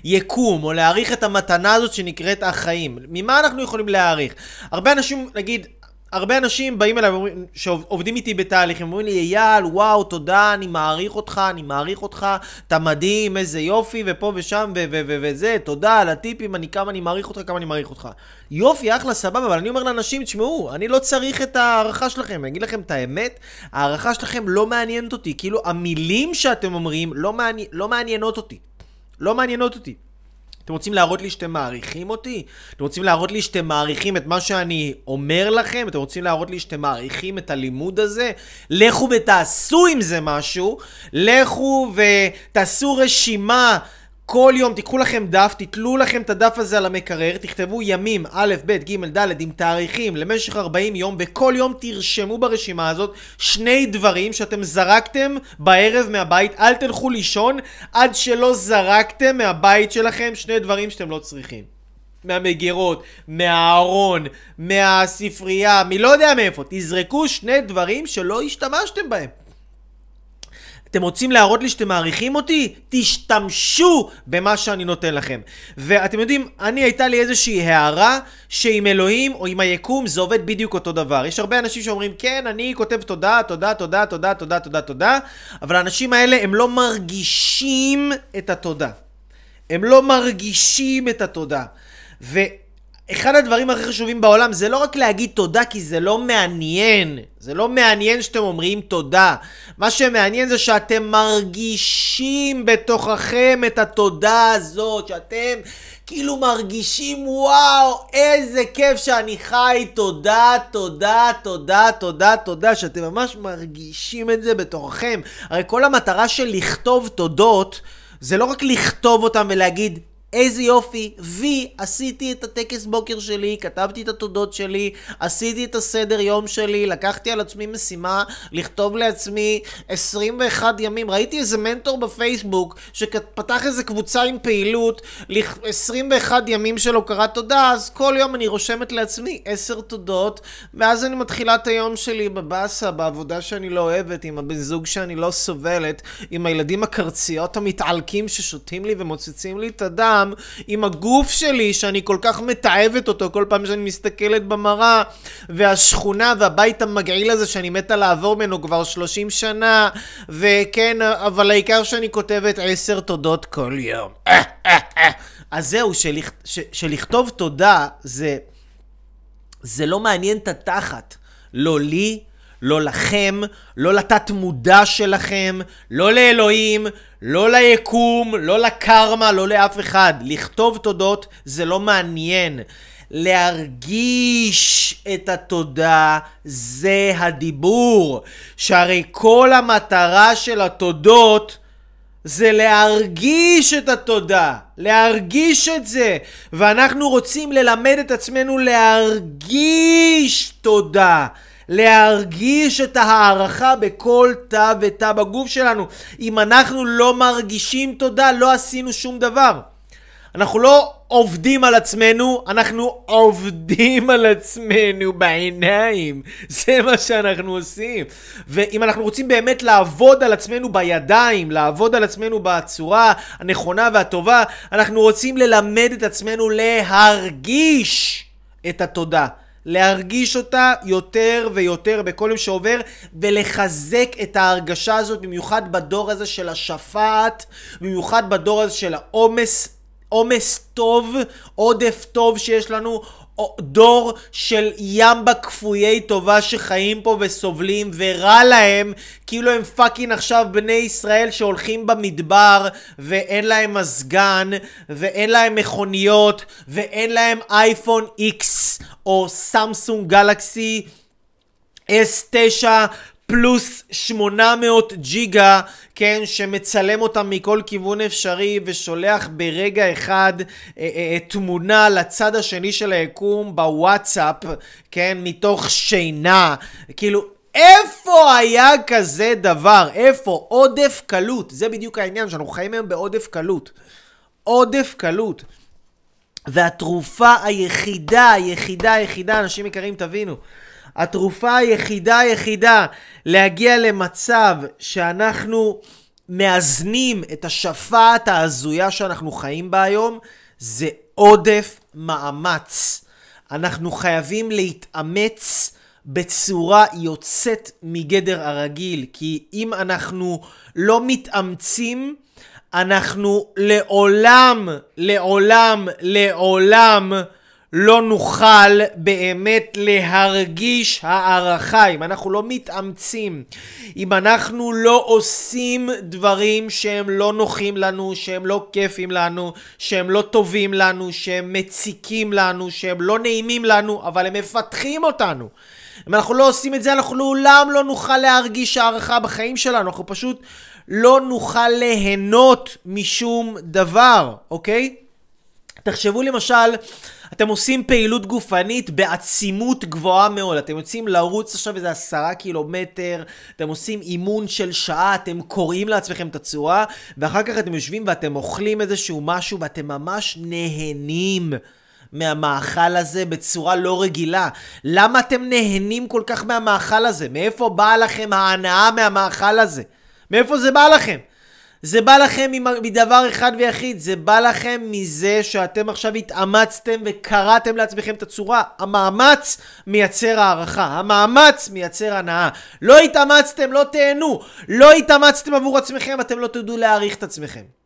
היקום, או להעריך את המתנה הזאת שנקראת החיים, ממה אנחנו יכולים להעריך? הרבה אנשים, נגיד, הרבה אנשים באים אליי שעובדים איתי בתהליך, הם אומרים לי, אייל, וואו, תודה, אני מעריך אותך, אני מעריך אותך, אתה מדהים, איזה יופי, ופה ושם, וזה, תודה על הטיפים, אני כמה אני מעריך אותך, כמה אני מעריך אותך. יופי, אחלה, סבבה, אבל אני אומר לאנשים, תשמעו, אני לא צריך את ההערכה שלכם, אני אגיד לכם את האמת, ההערכה שלכם לא מעניינת אותי, כאילו המילים שאתם אומרים לא, מעני... לא מעניינות אותי. לא מעניינות אותי. אתם רוצים להראות לי שאתם מעריכים אותי? אתם רוצים להראות לי שאתם מעריכים את מה שאני אומר לכם? אתם רוצים להראות לי שאתם מעריכים את הלימוד הזה? לכו ותעשו עם זה משהו. לכו ותעשו רשימה כל יום תיקחו לכם דף, תתלו לכם את הדף הזה על המקרר, תכתבו ימים א', ב', ג', ד' עם תאריכים למשך 40 יום, וכל יום תרשמו ברשימה הזאת שני דברים שאתם זרקתם בערב מהבית. אל תלכו לישון עד שלא זרקתם מהבית שלכם שני דברים שאתם לא צריכים. מהמגירות, מהארון, מהספרייה, מי לא יודע מאיפה. תזרקו שני דברים שלא השתמשתם בהם. אתם רוצים להראות לי שאתם מעריכים אותי? תשתמשו במה שאני נותן לכם. ואתם יודעים, אני הייתה לי איזושהי הערה שעם אלוהים או עם היקום זה עובד בדיוק אותו דבר. יש הרבה אנשים שאומרים, כן, אני כותב תודה, תודה, תודה, תודה, תודה, תודה, תודה, אבל האנשים האלה הם לא מרגישים את התודה. הם לא מרגישים את התודה. ו... אחד הדברים הכי חשובים בעולם זה לא רק להגיד תודה כי זה לא מעניין. זה לא מעניין שאתם אומרים תודה. מה שמעניין זה שאתם מרגישים בתוככם את התודה הזאת, שאתם כאילו מרגישים וואו, איזה כיף שאני חי, תודה, תודה, תודה, תודה, תודה, שאתם ממש מרגישים את זה בתוככם. הרי כל המטרה של לכתוב תודות זה לא רק לכתוב אותם ולהגיד איזה יופי, וי, עשיתי את הטקס בוקר שלי, כתבתי את התודות שלי, עשיתי את הסדר יום שלי, לקחתי על עצמי משימה לכתוב לעצמי 21 ימים. ראיתי איזה מנטור בפייסבוק שפתח איזה קבוצה עם פעילות, 21 ימים של הוקרת תודה, אז כל יום אני רושמת לעצמי 10 תודות, ואז אני מתחילה את היום שלי בבאסה, בעבודה שאני לא אוהבת, עם הבן זוג שאני לא סובלת, עם הילדים הקרציות המתעלקים ששותים לי ומוצצים לי את הדם. פעם עם הגוף שלי, שאני כל כך מתעבת אותו כל פעם שאני מסתכלת במראה, והשכונה והבית המגעיל הזה שאני מתה לעבור ממנו כבר 30 שנה, וכן, אבל העיקר שאני כותבת 10 תודות כל יום. אז זהו, שלכ... ש... שלכתוב תודה זה... זה לא מעניין את התחת. לא לי, לא לכם, לא לתת מודע שלכם, לא לאלוהים, לא ליקום, לא לקרמה, לא לאף אחד. לכתוב תודות זה לא מעניין. להרגיש את התודה זה הדיבור. שהרי כל המטרה של התודות זה להרגיש את התודה, להרגיש את זה. ואנחנו רוצים ללמד את עצמנו להרגיש תודה. להרגיש את ההערכה בכל תא ותא בגוף שלנו. אם אנחנו לא מרגישים תודה, לא עשינו שום דבר. אנחנו לא עובדים על עצמנו, אנחנו עובדים על עצמנו בעיניים. זה מה שאנחנו עושים. ואם אנחנו רוצים באמת לעבוד על עצמנו בידיים, לעבוד על עצמנו בצורה הנכונה והטובה, אנחנו רוצים ללמד את עצמנו להרגיש את התודה. להרגיש אותה יותר ויותר בכל יום שעובר ולחזק את ההרגשה הזאת במיוחד בדור הזה של השפעת, במיוחד בדור הזה של העומס, עומס טוב, עודף טוב שיש לנו, דור של ימבה כפויי טובה שחיים פה וסובלים ורע להם כאילו הם fucking עכשיו בני ישראל שהולכים במדבר ואין להם מזגן ואין להם מכוניות ואין להם אייפון X או סמסונג גלקסי S9 פלוס 800 ג'יגה, כן, שמצלם אותם מכל כיוון אפשרי ושולח ברגע אחד אה, אה, אה, תמונה לצד השני של היקום בוואטסאפ, כן, מתוך שינה. כאילו, איפה היה כזה דבר? איפה? עודף קלות. זה בדיוק העניין, שאנחנו חיים היום בעודף קלות. עודף קלות. והתרופה היחידה, היחידה, היחידה, אנשים יקרים, תבינו, התרופה היחידה היחידה להגיע למצב שאנחנו מאזנים את השפעת ההזויה שאנחנו חיים בה היום, זה עודף מאמץ. אנחנו חייבים להתאמץ בצורה יוצאת מגדר הרגיל, כי אם אנחנו לא מתאמצים, אנחנו לעולם, לעולם, לעולם לא נוכל באמת להרגיש הערכה, אם אנחנו לא מתאמצים, אם אנחנו לא עושים דברים שהם לא נוחים לנו, שהם לא כיפים לנו, שהם לא טובים לנו, שהם מציקים לנו, שהם לא נעימים לנו, אבל הם מפתחים אותנו. אם אנחנו לא עושים את זה, אנחנו לעולם לא נוכל להרגיש הערכה בחיים שלנו, אנחנו פשוט לא נוכל ליהנות משום דבר, אוקיי? תחשבו למשל, אתם עושים פעילות גופנית בעצימות גבוהה מאוד. אתם יוצאים לרוץ עכשיו איזה עשרה קילומטר, אתם עושים אימון של שעה, אתם קוראים לעצמכם את הצורה, ואחר כך אתם יושבים ואתם אוכלים איזשהו משהו ואתם ממש נהנים. מהמאכל הזה בצורה לא רגילה. למה אתם נהנים כל כך מהמאכל הזה? מאיפה באה לכם ההנאה מהמאכל הזה? מאיפה זה בא לכם? זה בא לכם מדבר אחד ויחיד, זה בא לכם מזה שאתם עכשיו התאמצתם וקראתם לעצמכם את הצורה. המאמץ מייצר הערכה, המאמץ מייצר הנאה. לא התאמצתם, לא תהנו. לא התאמצתם עבור עצמכם, אתם לא תדעו להעריך את עצמכם.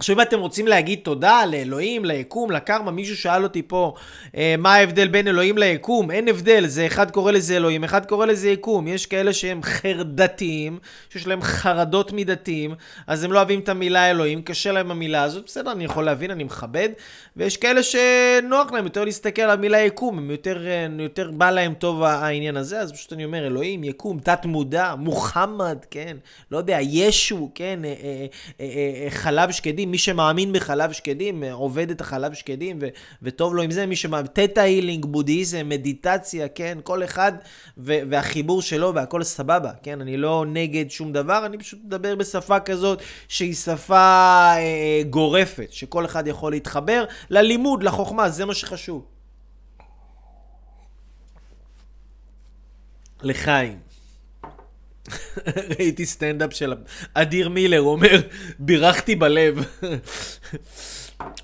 עכשיו אם אתם רוצים להגיד תודה לאלוהים, ליקום, לקרמה, מישהו שאל אותי פה אה, מה ההבדל בין אלוהים ליקום, אין הבדל, זה אחד קורא לזה אלוהים, אחד קורא לזה יקום. יש כאלה שהם חרדתיים, שיש להם חרדות מדתיים, אז הם לא אוהבים את המילה אלוהים, קשה להם המילה הזאת, בסדר, אני יכול להבין, אני מכבד, ויש כאלה שנוח להם יותר להסתכל על המילה יקום, הם יותר, אה, יותר בא להם טוב העניין הזה, אז פשוט אני אומר אלוהים, יקום, תת מודע, מוחמד, כן, לא יודע, ישו, כן, אה, אה, אה, אה, חלב שקדים. מי שמאמין בחלב שקדים, עובד את החלב שקדים, ו- וטוב לו עם זה, מי שמאמין, תטא הילינג, בודהיזם, מדיטציה, כן, כל אחד ו- והחיבור שלו והכל סבבה, כן, אני לא נגד שום דבר, אני פשוט מדבר בשפה כזאת שהיא שפה אה, גורפת, שכל אחד יכול להתחבר ללימוד, לחוכמה, זה מה שחשוב. לחיים. ראיתי סטנדאפ של אדיר מילר, הוא אומר, בירכתי בלב.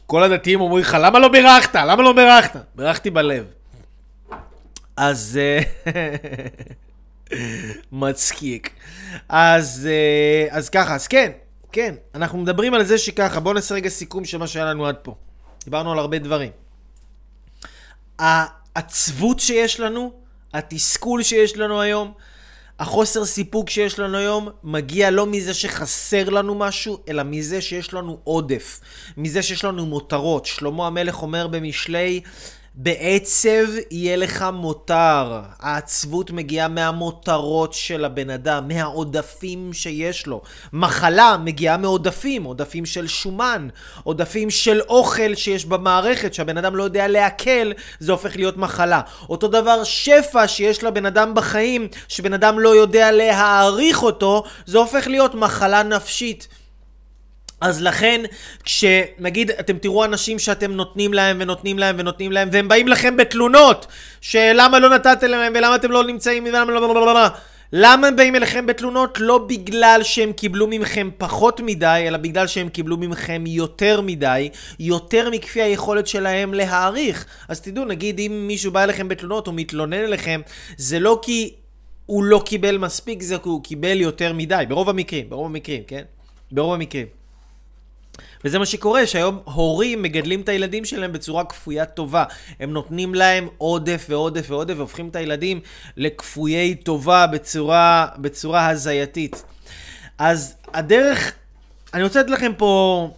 כל הדתיים אומרים לך, למה לא בירכת? למה לא בירכת? בירכתי בלב. אז... אה, מצחיק. אז, אה, אז ככה, אז כן, כן, אנחנו מדברים על זה שככה, בואו נעשה רגע סיכום של מה שהיה לנו עד פה. דיברנו על הרבה דברים. העצבות שיש לנו, התסכול שיש לנו היום, החוסר סיפוק שיש לנו היום מגיע לא מזה שחסר לנו משהו, אלא מזה שיש לנו עודף. מזה שיש לנו מותרות. שלמה המלך אומר במשלי, בעצב יהיה לך מותר. העצבות מגיעה מהמותרות של הבן אדם, מהעודפים שיש לו. מחלה מגיעה מעודפים, עודפים של שומן, עודפים של אוכל שיש במערכת, שהבן אדם לא יודע לעכל, זה הופך להיות מחלה. אותו דבר שפע שיש לבן אדם בחיים, שבן אדם לא יודע להעריך אותו, זה הופך להיות מחלה נפשית. אז לכן, כשנגיד אתם תראו אנשים שאתם נותנים להם ונותנים להם ונותנים להם והם באים לכם בתלונות שלמה לא נתתם להם ולמה אתם לא נמצאים ולמה לא... לא, לא, לא למה הם באים אליכם בתלונות? לא בגלל שהם קיבלו ממכם פחות מדי, אלא בגלל שהם קיבלו ממכם יותר מדי, יותר מכפי היכולת שלהם להעריך. אז תדעו, נגיד אם מישהו בא אליכם בתלונות או מתלונן אליכם, זה לא כי הוא לא קיבל מספיק, זה כי הוא קיבל יותר מדי, ברוב המקרים, ברוב המקרים, כן? ברוב המקרים. וזה מה שקורה, שהיום הורים מגדלים את הילדים שלהם בצורה כפויה טובה. הם נותנים להם עודף ועודף ועודף, והופכים את הילדים לכפויי טובה בצורה, בצורה הזייתית. אז הדרך, אני רוצה לתת לכם פה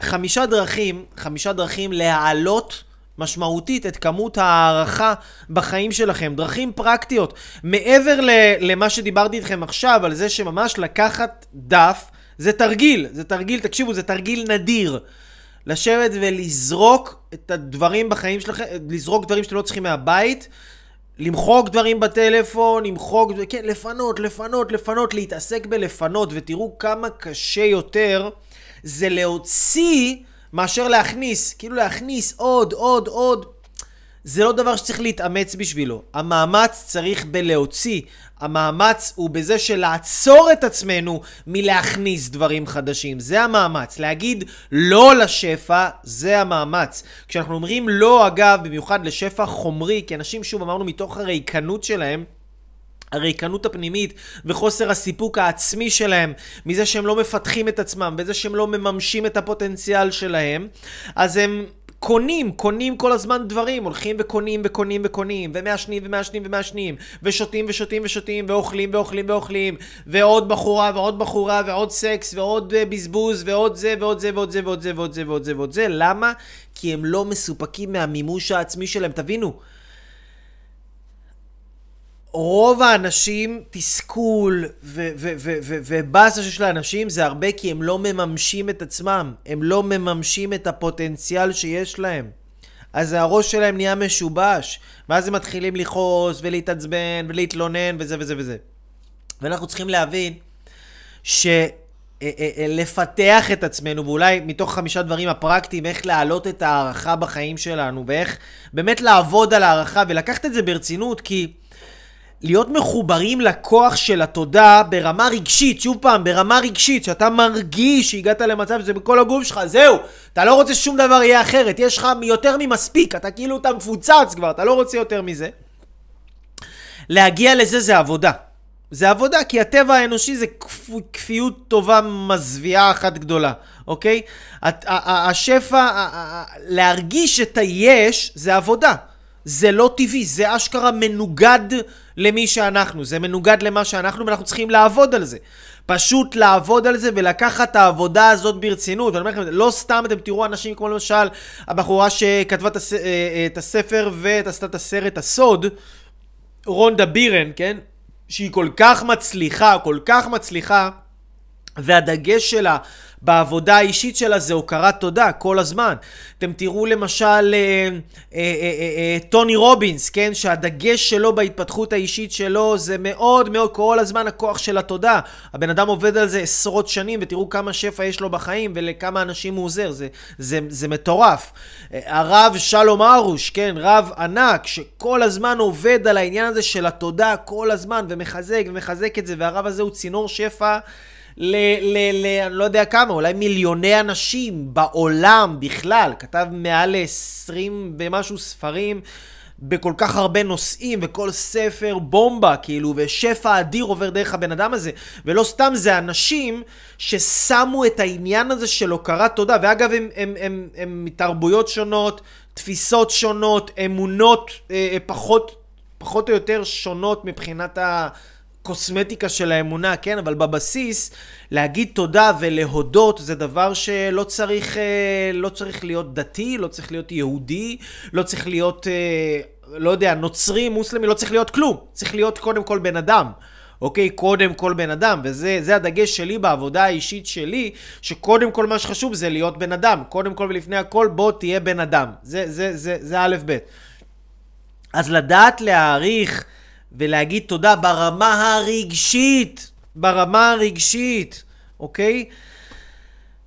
חמישה דרכים, חמישה דרכים להעלות משמעותית את כמות ההערכה בחיים שלכם, דרכים פרקטיות. מעבר למה שדיברתי איתכם עכשיו, על זה שממש לקחת דף, זה תרגיל, זה תרגיל, תקשיבו, זה תרגיל נדיר. לשבת ולזרוק את הדברים בחיים שלכם, לזרוק דברים שאתם לא צריכים מהבית, למחוק דברים בטלפון, למחוק, כן, לפנות, לפנות, לפנות, להתעסק בלפנות, ותראו כמה קשה יותר זה להוציא מאשר להכניס, כאילו להכניס עוד, עוד, עוד. זה לא דבר שצריך להתאמץ בשבילו. המאמץ צריך בלהוציא. המאמץ הוא בזה של לעצור את עצמנו מלהכניס דברים חדשים. זה המאמץ. להגיד לא לשפע, זה המאמץ. כשאנחנו אומרים לא, אגב, במיוחד לשפע חומרי, כי אנשים, שוב, אמרנו מתוך הריקנות שלהם, הריקנות הפנימית וחוסר הסיפוק העצמי שלהם, מזה שהם לא מפתחים את עצמם, בזה שהם לא מממשים את הפוטנציאל שלהם, אז הם קונים, קונים כל הזמן דברים, הולכים וקונים וקונים וקונים, ומעשנים ומעשנים ומעשנים, ושותים ושותים ושותים, ואוכלים ואוכלים ואוכלים, ועוד בחורה ועוד בחורה, ועוד סקס, ועוד אה, בזבוז, ועוד זה ועוד זה ועוד זה ועוד זה ועוד זה ועוד זה ועוד זה, למה? כי הם לא מסופקים מהמימוש העצמי שלהם, תבינו. רוב האנשים, תסכול ובאסה שיש לאנשים זה הרבה כי הם לא מממשים את עצמם, הם לא מממשים את הפוטנציאל שיש להם. אז הראש שלהם נהיה משובש, ואז הם מתחילים לכעוס ולהתעצבן ולהתלונן וזה וזה וזה. ואנחנו צריכים להבין שלפתח את עצמנו, ואולי מתוך חמישה דברים הפרקטיים, איך להעלות את ההערכה בחיים שלנו, ואיך באמת לעבוד על הערכה ולקחת את זה ברצינות, כי... להיות מחוברים לכוח של התודה ברמה רגשית, שוב פעם, ברמה רגשית, שאתה מרגיש שהגעת למצב שזה בכל הגוף שלך, זהו, אתה לא רוצה ששום דבר יהיה אחרת, יש לך יותר ממספיק, אתה כאילו, אתה מפוצץ כבר, אתה לא רוצה יותר מזה. להגיע לזה זה עבודה. זה עבודה, כי הטבע האנושי זה כפיות טובה מזוויעה אחת גדולה, אוקיי? השפע, להרגיש את היש זה עבודה. זה לא טבעי, זה אשכרה מנוגד למי שאנחנו, זה מנוגד למה שאנחנו ואנחנו צריכים לעבוד על זה. פשוט לעבוד על זה ולקחת את העבודה הזאת ברצינות. ואני אומר לכם, לא סתם אתם תראו אנשים כמו למשל הבחורה שכתבה את. אה, אה, הספר ועשתה את הסרט הסוד, רונדה בירן, כן? שהיא כל כך מצליחה, כל כך מצליחה, והדגש שלה בעבודה האישית שלה זה הוקרת תודה כל הזמן. אתם תראו למשל אה, אה, אה, אה, אה, טוני רובינס, כן? שהדגש שלו בהתפתחות האישית שלו זה מאוד מאוד כל הזמן הכוח של התודה. הבן אדם עובד על זה עשרות שנים ותראו כמה שפע יש לו בחיים ולכמה אנשים הוא עוזר, זה, זה, זה מטורף. אה, הרב שלום ארוש, כן? רב ענק שכל הזמן עובד על העניין הזה של התודה כל הזמן ומחזק ומחזק את זה והרב הזה הוא צינור שפע ל... ל, ל אני לא יודע כמה, אולי מיליוני אנשים בעולם בכלל. כתב מעל ל-20 ומשהו ספרים. בכל כך הרבה נושאים, וכל ספר בומבה, כאילו, ושפע אדיר עובר דרך הבן אדם הזה. ולא סתם, זה אנשים ששמו את העניין הזה של הוקרת תודה, ואגב, הם, הם, הם, הם מתרבויות שונות, תפיסות שונות, אמונות אה, אה פחות, פחות או יותר שונות מבחינת ה... קוסמטיקה של האמונה, כן? אבל בבסיס, להגיד תודה ולהודות זה דבר שלא צריך, אה, לא צריך להיות דתי, לא צריך להיות יהודי, לא צריך להיות, אה, לא יודע, נוצרי, מוסלמי, לא צריך להיות כלום. צריך להיות קודם כל בן אדם. אוקיי? קודם כל בן אדם, וזה הדגש שלי בעבודה האישית שלי, שקודם כל מה שחשוב זה להיות בן אדם. קודם כל ולפני הכל, בוא תהיה בן אדם. זה, זה, זה, זה א' ב'. אז לדעת להעריך ולהגיד תודה ברמה הרגשית, ברמה הרגשית, אוקיי?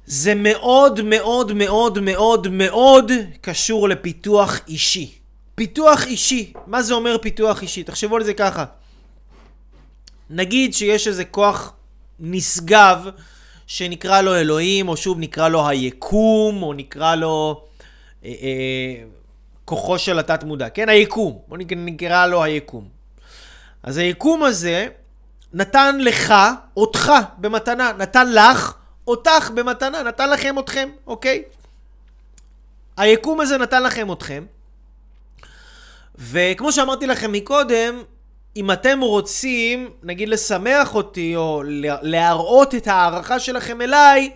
זה מאוד מאוד מאוד מאוד מאוד קשור לפיתוח אישי. פיתוח אישי, מה זה אומר פיתוח אישי? תחשבו על זה ככה. נגיד שיש איזה כוח נשגב שנקרא לו אלוהים, או שוב נקרא לו היקום, או נקרא לו אה, אה, כוחו של התת מודע, כן? היקום, בוא נקרא לו היקום. אז היקום הזה נתן לך, אותך במתנה, נתן לך, אותך במתנה, נתן לכם אתכם, אוקיי? היקום הזה נתן לכם אתכם, וכמו שאמרתי לכם מקודם, אם אתם רוצים, נגיד, לשמח אותי, או להראות את ההערכה שלכם אליי,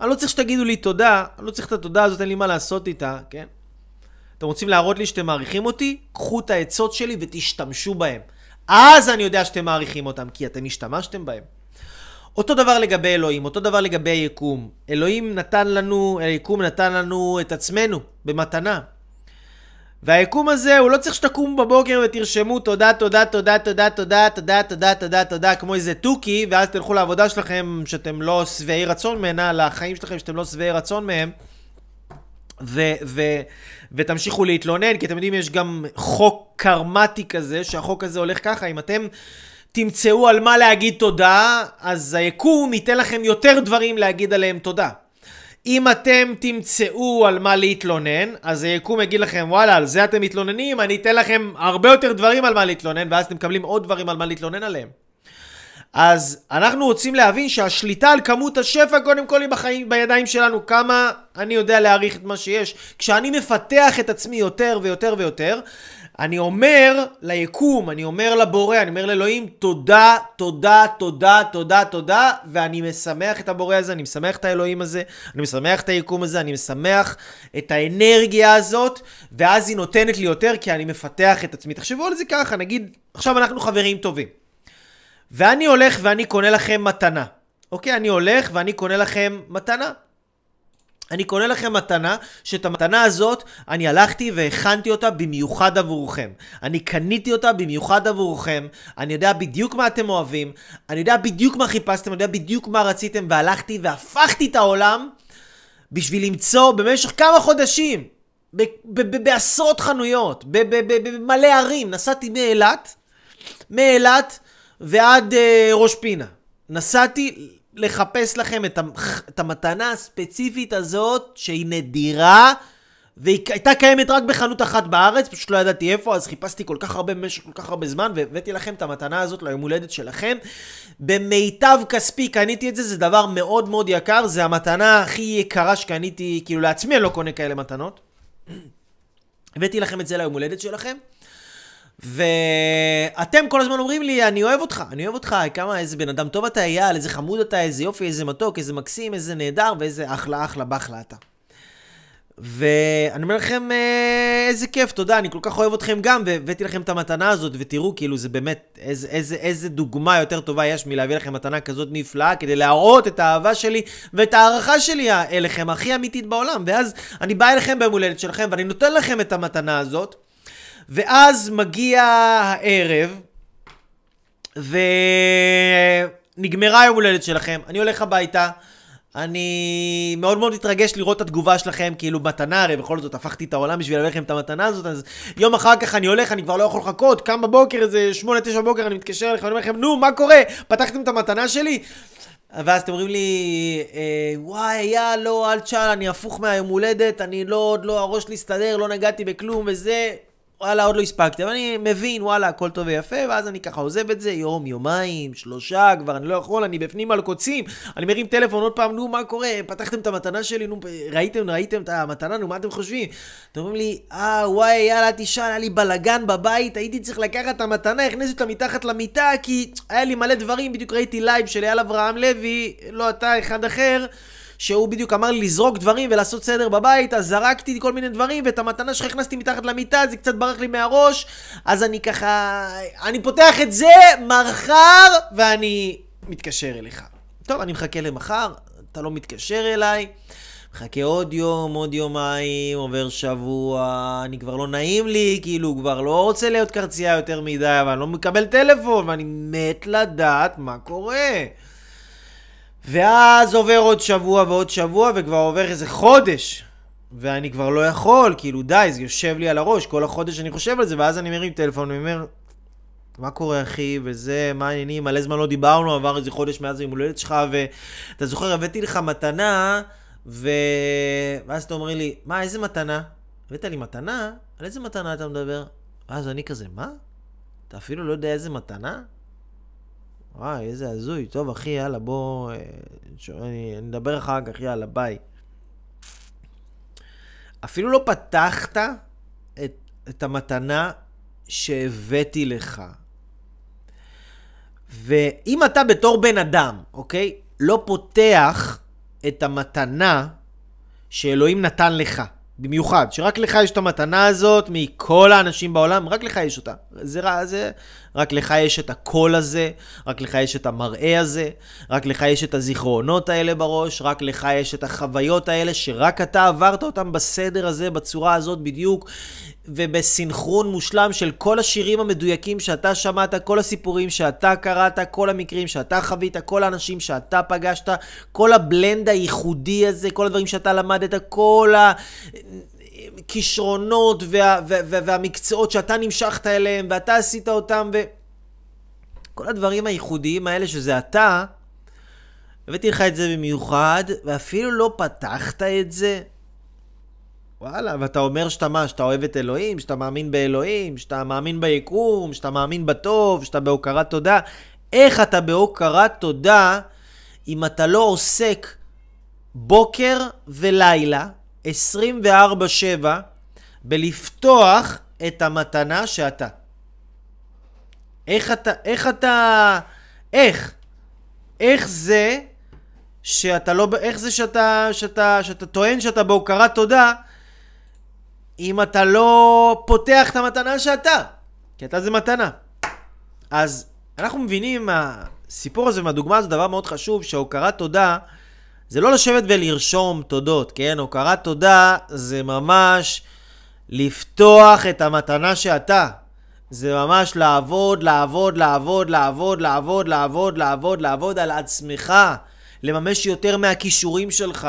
אני לא צריך שתגידו לי תודה, אני לא צריך את התודה הזאת, אין לי מה לעשות איתה, כן? אתם רוצים להראות לי שאתם מעריכים אותי? קחו את העצות שלי ותשתמשו בהם. אז אני יודע שאתם מעריכים אותם, כי אתם השתמשתם בהם. אותו דבר לגבי אלוהים, אותו דבר לגבי היקום. אלוהים נתן לנו, היקום נתן לנו את עצמנו במתנה. והיקום הזה, הוא לא צריך שתקומו בבוקר ותרשמו תודה, תודה, תודה, תודה, תודה, תודה, תודה, תודה, תודה, כמו איזה תוכי, ואז תלכו לעבודה שלכם שאתם לא שבעי רצון ממנה, לחיים שלכם שאתם לא שבעי רצון מהם, ו- ו- ותמשיכו להתלונן, כי אתם יודעים, יש גם חוק קרמטי כזה, שהחוק הזה הולך ככה, אם אתם תמצאו על מה להגיד תודה, אז היקום ייתן לכם יותר דברים להגיד עליהם תודה. אם אתם תמצאו על מה להתלונן, אז היקום יגיד לכם, וואלה, על זה אתם מתלוננים, אני אתן לכם הרבה יותר דברים על מה להתלונן, ואז אתם מקבלים עוד דברים על מה להתלונן עליהם. אז אנחנו רוצים להבין שהשליטה על כמות השפע קודם כל היא בחיים, בידיים שלנו, כמה אני יודע להעריך את מה שיש. כשאני מפתח את עצמי יותר ויותר ויותר, אני אומר ליקום, אני אומר לבורא, אני אומר לאלוהים, תודה, תודה, תודה, תודה, תודה, ואני משמח את הבורא הזה, אני משמח את האלוהים הזה, אני משמח את היקום הזה, אני משמח את האנרגיה הזאת, ואז היא נותנת לי יותר כי אני מפתח את עצמי. תחשבו על זה ככה, נגיד, עכשיו אנחנו חברים טובים. ואני הולך ואני קונה לכם מתנה. אוקיי? אני הולך ואני קונה לכם מתנה. אני קונה לכם מתנה, שאת המתנה הזאת, אני הלכתי והכנתי אותה במיוחד עבורכם. אני קניתי אותה במיוחד עבורכם, אני יודע בדיוק מה אתם אוהבים, אני יודע בדיוק מה חיפשתם, אני יודע בדיוק מה רציתם, והלכתי והפכתי את העולם בשביל למצוא במשך כמה חודשים, בעשרות חנויות, במלא ערים, נסעתי מאילת, מאילת ועד uh, ראש פינה. נסעתי לחפש לכם את, את המתנה הספציפית הזאת, שהיא נדירה, והיא הייתה קיימת רק בחנות אחת בארץ, פשוט לא ידעתי איפה, אז חיפשתי כל כך הרבה במשך כל כך הרבה זמן, והבאתי לכם את המתנה הזאת ליום הולדת שלכם. במיטב כספי קניתי את זה, זה דבר מאוד מאוד יקר, זה המתנה הכי יקרה שקניתי, כאילו לעצמי אני לא קונה כאלה מתנות. הבאתי לכם את זה ליום הולדת שלכם. ואתם כל הזמן אומרים לי, אני אוהב אותך, אני אוהב אותך, כמה, איזה בן אדם טוב אתה, אייל, איזה חמוד אתה, איזה יופי, איזה מתוק, איזה מקסים, איזה נהדר, ואיזה אחלה אחלה בחלה אתה. ואני אומר לכם, אה, איזה כיף, תודה, אני כל כך אוהב אתכם גם, והבאתי לכם את המתנה הזאת, ותראו, כאילו, זה באמת, איזה, איזה, איזה דוגמה יותר טובה יש מלהביא לכם מתנה כזאת נפלאה, כדי להראות את האהבה שלי ואת ההערכה שלי אליכם, הכי אמיתית בעולם. ואז אני בא אליכם ביום הולדת שלכם, ואני נותן לכם את המתנה הזאת. ואז מגיע הערב, ונגמרה יום הולדת שלכם, אני הולך הביתה, אני מאוד מאוד מתרגש לראות את התגובה שלכם, כאילו מתנה, הרי בכל זאת הפכתי את העולם בשביל להביא לכם את המתנה הזאת, אז יום אחר כך אני הולך, אני כבר לא יכול לחכות, קם בבוקר, איזה 8-9 בבוקר, אני מתקשר אליכם, אני אומר לכם, נו, מה קורה? פתחתם את המתנה שלי? ואז אתם אומרים לי, אה, וואי, יא, לא, אל תשאל, אני הפוך מהיום הולדת, אני לא, עוד לא, הראש שלי הסתדר, לא נגעתי בכלום וזה. וואלה, עוד לא הספקתי, אבל אני מבין, וואלה, הכל טוב ויפה, ואז אני ככה עוזב את זה, יום, יומיים, שלושה, כבר אני לא יכול, אני בפנים על קוצים, אני מרים טלפון עוד פעם, נו, מה קורה? פתחתם את המתנה שלי, נו, ראיתם, ראיתם את המתנה, נו, מה אתם חושבים? אתם אומרים לי, אה, וואי, יא, אל תשאל, היה לי בלאגן בבית, הייתי צריך לקחת את המתנה, הכניסו אותה מתחת למיטה, כי היה לי מלא דברים, בדיוק ראיתי לייב של אייל אברהם לוי, לא אתה, אחד אחר. שהוא בדיוק אמר לי לזרוק דברים ולעשות סדר בבית, אז זרקתי כל מיני דברים, ואת המתנה שלך הכנסתי מתחת למיטה, זה קצת ברח לי מהראש, אז אני ככה... אני פותח את זה מחר, ואני מתקשר אליך. טוב, אני מחכה למחר, אתה לא מתקשר אליי. מחכה עוד יום, עוד יומיים, עובר שבוע, אני כבר לא נעים לי, כאילו, כבר לא רוצה להיות קרצייה יותר מדי, אבל אני לא מקבל טלפון, ואני מת לדעת מה קורה. ואז עובר עוד שבוע ועוד שבוע, וכבר עובר איזה חודש. ואני כבר לא יכול, כאילו די, זה יושב לי על הראש, כל החודש אני חושב על זה, ואז אני מרים טלפון ואומר, מה קורה אחי, וזה, מה העניינים, מלא זמן לא דיברנו, עבר איזה חודש מאז היום הולדת שלך, ואתה זוכר, הבאתי לך מתנה, ו... ואז אתה אומר לי, מה, איזה מתנה? הבאת לי מתנה? על איזה מתנה אתה מדבר? ואז אני כזה, מה? אתה אפילו לא יודע איזה מתנה? וואי, איזה הזוי. טוב, אחי, יאללה, בוא... אה, אני נדבר אחר כך, יאללה, ביי. אפילו לא פתחת את, את המתנה שהבאתי לך. ואם אתה בתור בן אדם, אוקיי? לא פותח את המתנה שאלוהים נתן לך. במיוחד, שרק לך יש את המתנה הזאת מכל האנשים בעולם, רק לך יש אותה. זה, זה, רק לך יש את הקול הזה, רק לך יש את המראה הזה, רק לך יש את הזיכרונות האלה בראש, רק לך יש את החוויות האלה שרק אתה עברת אותם בסדר הזה, בצורה הזאת בדיוק, ובסנכרון מושלם של כל השירים המדויקים שאתה שמעת, כל הסיפורים שאתה קראת, כל המקרים שאתה חווית, כל האנשים שאתה פגשת, כל הבלנד הייחודי הזה, כל הדברים שאתה למדת, כל הכישרונות וה, וה, וה, והמקצועות שאתה נמשכת אליהם ואתה עשית אותם, וכל הדברים הייחודיים האלה שזה אתה, הבאתי לך את זה במיוחד, ואפילו לא פתחת את זה. וואלה, ואתה אומר שאתה מה, שאתה אוהב את אלוהים, שאתה מאמין באלוהים, שאתה מאמין ביקום, שאתה מאמין בטוב, שאתה בהוקרת תודה. איך אתה בהוקרת תודה אם אתה לא עוסק בוקר ולילה, 24-7, בלפתוח את המתנה שאתה? איך אתה, איך אתה, איך? איך זה שאתה לא, איך זה שאתה, שאתה, שאתה טוען שאתה בהוקרת תודה, אם אתה לא פותח את המתנה שאתה, כי אתה זה מתנה. אז אנחנו מבינים מהסיפור הזה, מהדוגמה הזו, דבר מאוד חשוב, שהוקרת תודה זה לא לשבת ולרשום תודות, כן? הוקרת תודה זה ממש לפתוח את המתנה שאתה. זה ממש לעבוד, לעבוד, לעבוד, לעבוד, לעבוד, לעבוד, לעבוד, לעבוד על עצמך. לממש יותר מהכישורים שלך.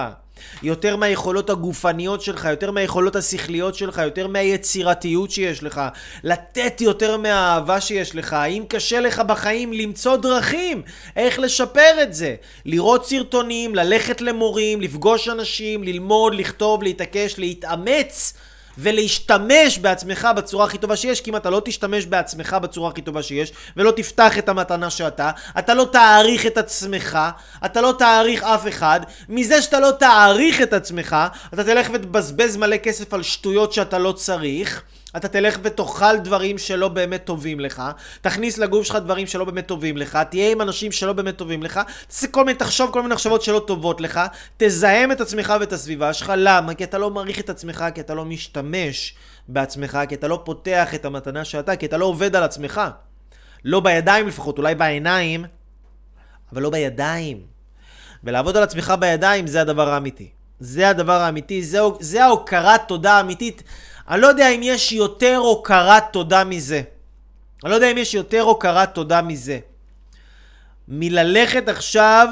יותר מהיכולות הגופניות שלך, יותר מהיכולות השכליות שלך, יותר מהיצירתיות שיש לך, לתת יותר מהאהבה שיש לך. האם קשה לך בחיים למצוא דרכים איך לשפר את זה? לראות סרטונים, ללכת למורים, לפגוש אנשים, ללמוד, לכתוב, להתעקש, להתאמץ. ולהשתמש בעצמך בצורה הכי טובה שיש, כי אם אתה לא תשתמש בעצמך בצורה הכי טובה שיש, ולא תפתח את המתנה שאתה, אתה לא תעריך את עצמך, אתה לא תעריך אף אחד, מזה שאתה לא תעריך את עצמך, אתה תלך ותבזבז מלא כסף על שטויות שאתה לא צריך. אתה תלך ותאכל דברים שלא באמת טובים לך, תכניס לגוף שלך דברים שלא באמת טובים לך, תהיה עם אנשים שלא באמת טובים לך, תעשה כל מיני, תחשוב כל מיני מחשבות שלא טובות לך, תזהם את עצמך ואת הסביבה שלך, למה? כי אתה לא מעריך את עצמך, כי אתה לא משתמש בעצמך, כי אתה לא פותח את המתנה שאתה, כי אתה לא עובד על עצמך. לא בידיים לפחות, אולי בעיניים, אבל לא בידיים. ולעבוד על עצמך בידיים זה הדבר האמיתי. זה הדבר האמיתי, זה, זה ההוקרת תודה האמיתית. אני לא יודע אם יש יותר הוקרת תודה מזה. אני לא יודע אם יש יותר הוקרת תודה מזה. מללכת עכשיו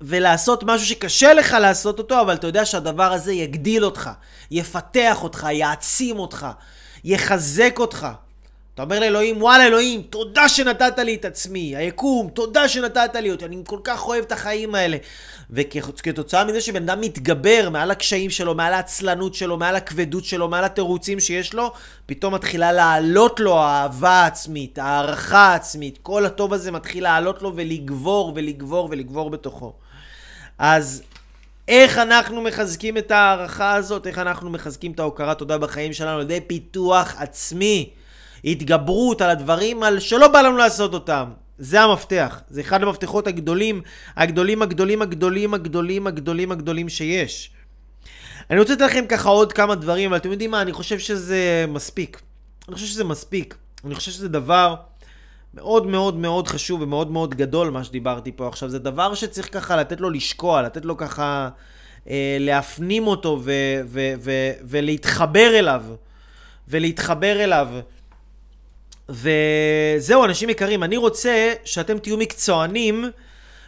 ולעשות משהו שקשה לך לעשות אותו, אבל אתה יודע שהדבר הזה יגדיל אותך, יפתח אותך, יעצים אותך, יחזק אותך. אתה אומר לאלוהים, וואלה אלוהים, תודה שנתת לי את עצמי, היקום, תודה שנתת לי אותי, אני כל כך אוהב את החיים האלה. וכתוצאה מזה שבן אדם מתגבר מעל הקשיים שלו, מעל העצלנות שלו, מעל הכבדות שלו, מעל התירוצים שיש לו, פתאום מתחילה לעלות לו האהבה העצמית, הערכה העצמית, כל הטוב הזה מתחיל לעלות לו ולגבור ולגבור ולגבור בתוכו. אז איך אנחנו מחזקים את ההערכה הזאת? איך אנחנו מחזקים את ההוקרת תודה בחיים שלנו? על ידי פיתוח עצמי. התגברות על הדברים על שלא בא לנו לעשות אותם. זה המפתח. זה אחד המפתחות הגדולים, הגדולים, הגדולים, הגדולים, הגדולים, הגדולים, הגדולים שיש. אני רוצה לתת לכם ככה עוד כמה דברים, אבל אתם יודעים מה? אני חושב שזה מספיק. אני חושב שזה מספיק. אני חושב שזה דבר מאוד מאוד מאוד חשוב ומאוד מאוד גדול, מה שדיברתי פה עכשיו. זה דבר שצריך ככה לתת לו לשקוע, לתת לו ככה אה, להפנים אותו ו- ו- ו- ולהתחבר אליו. ולהתחבר אליו. וזהו, אנשים יקרים, אני רוצה שאתם תהיו מקצוענים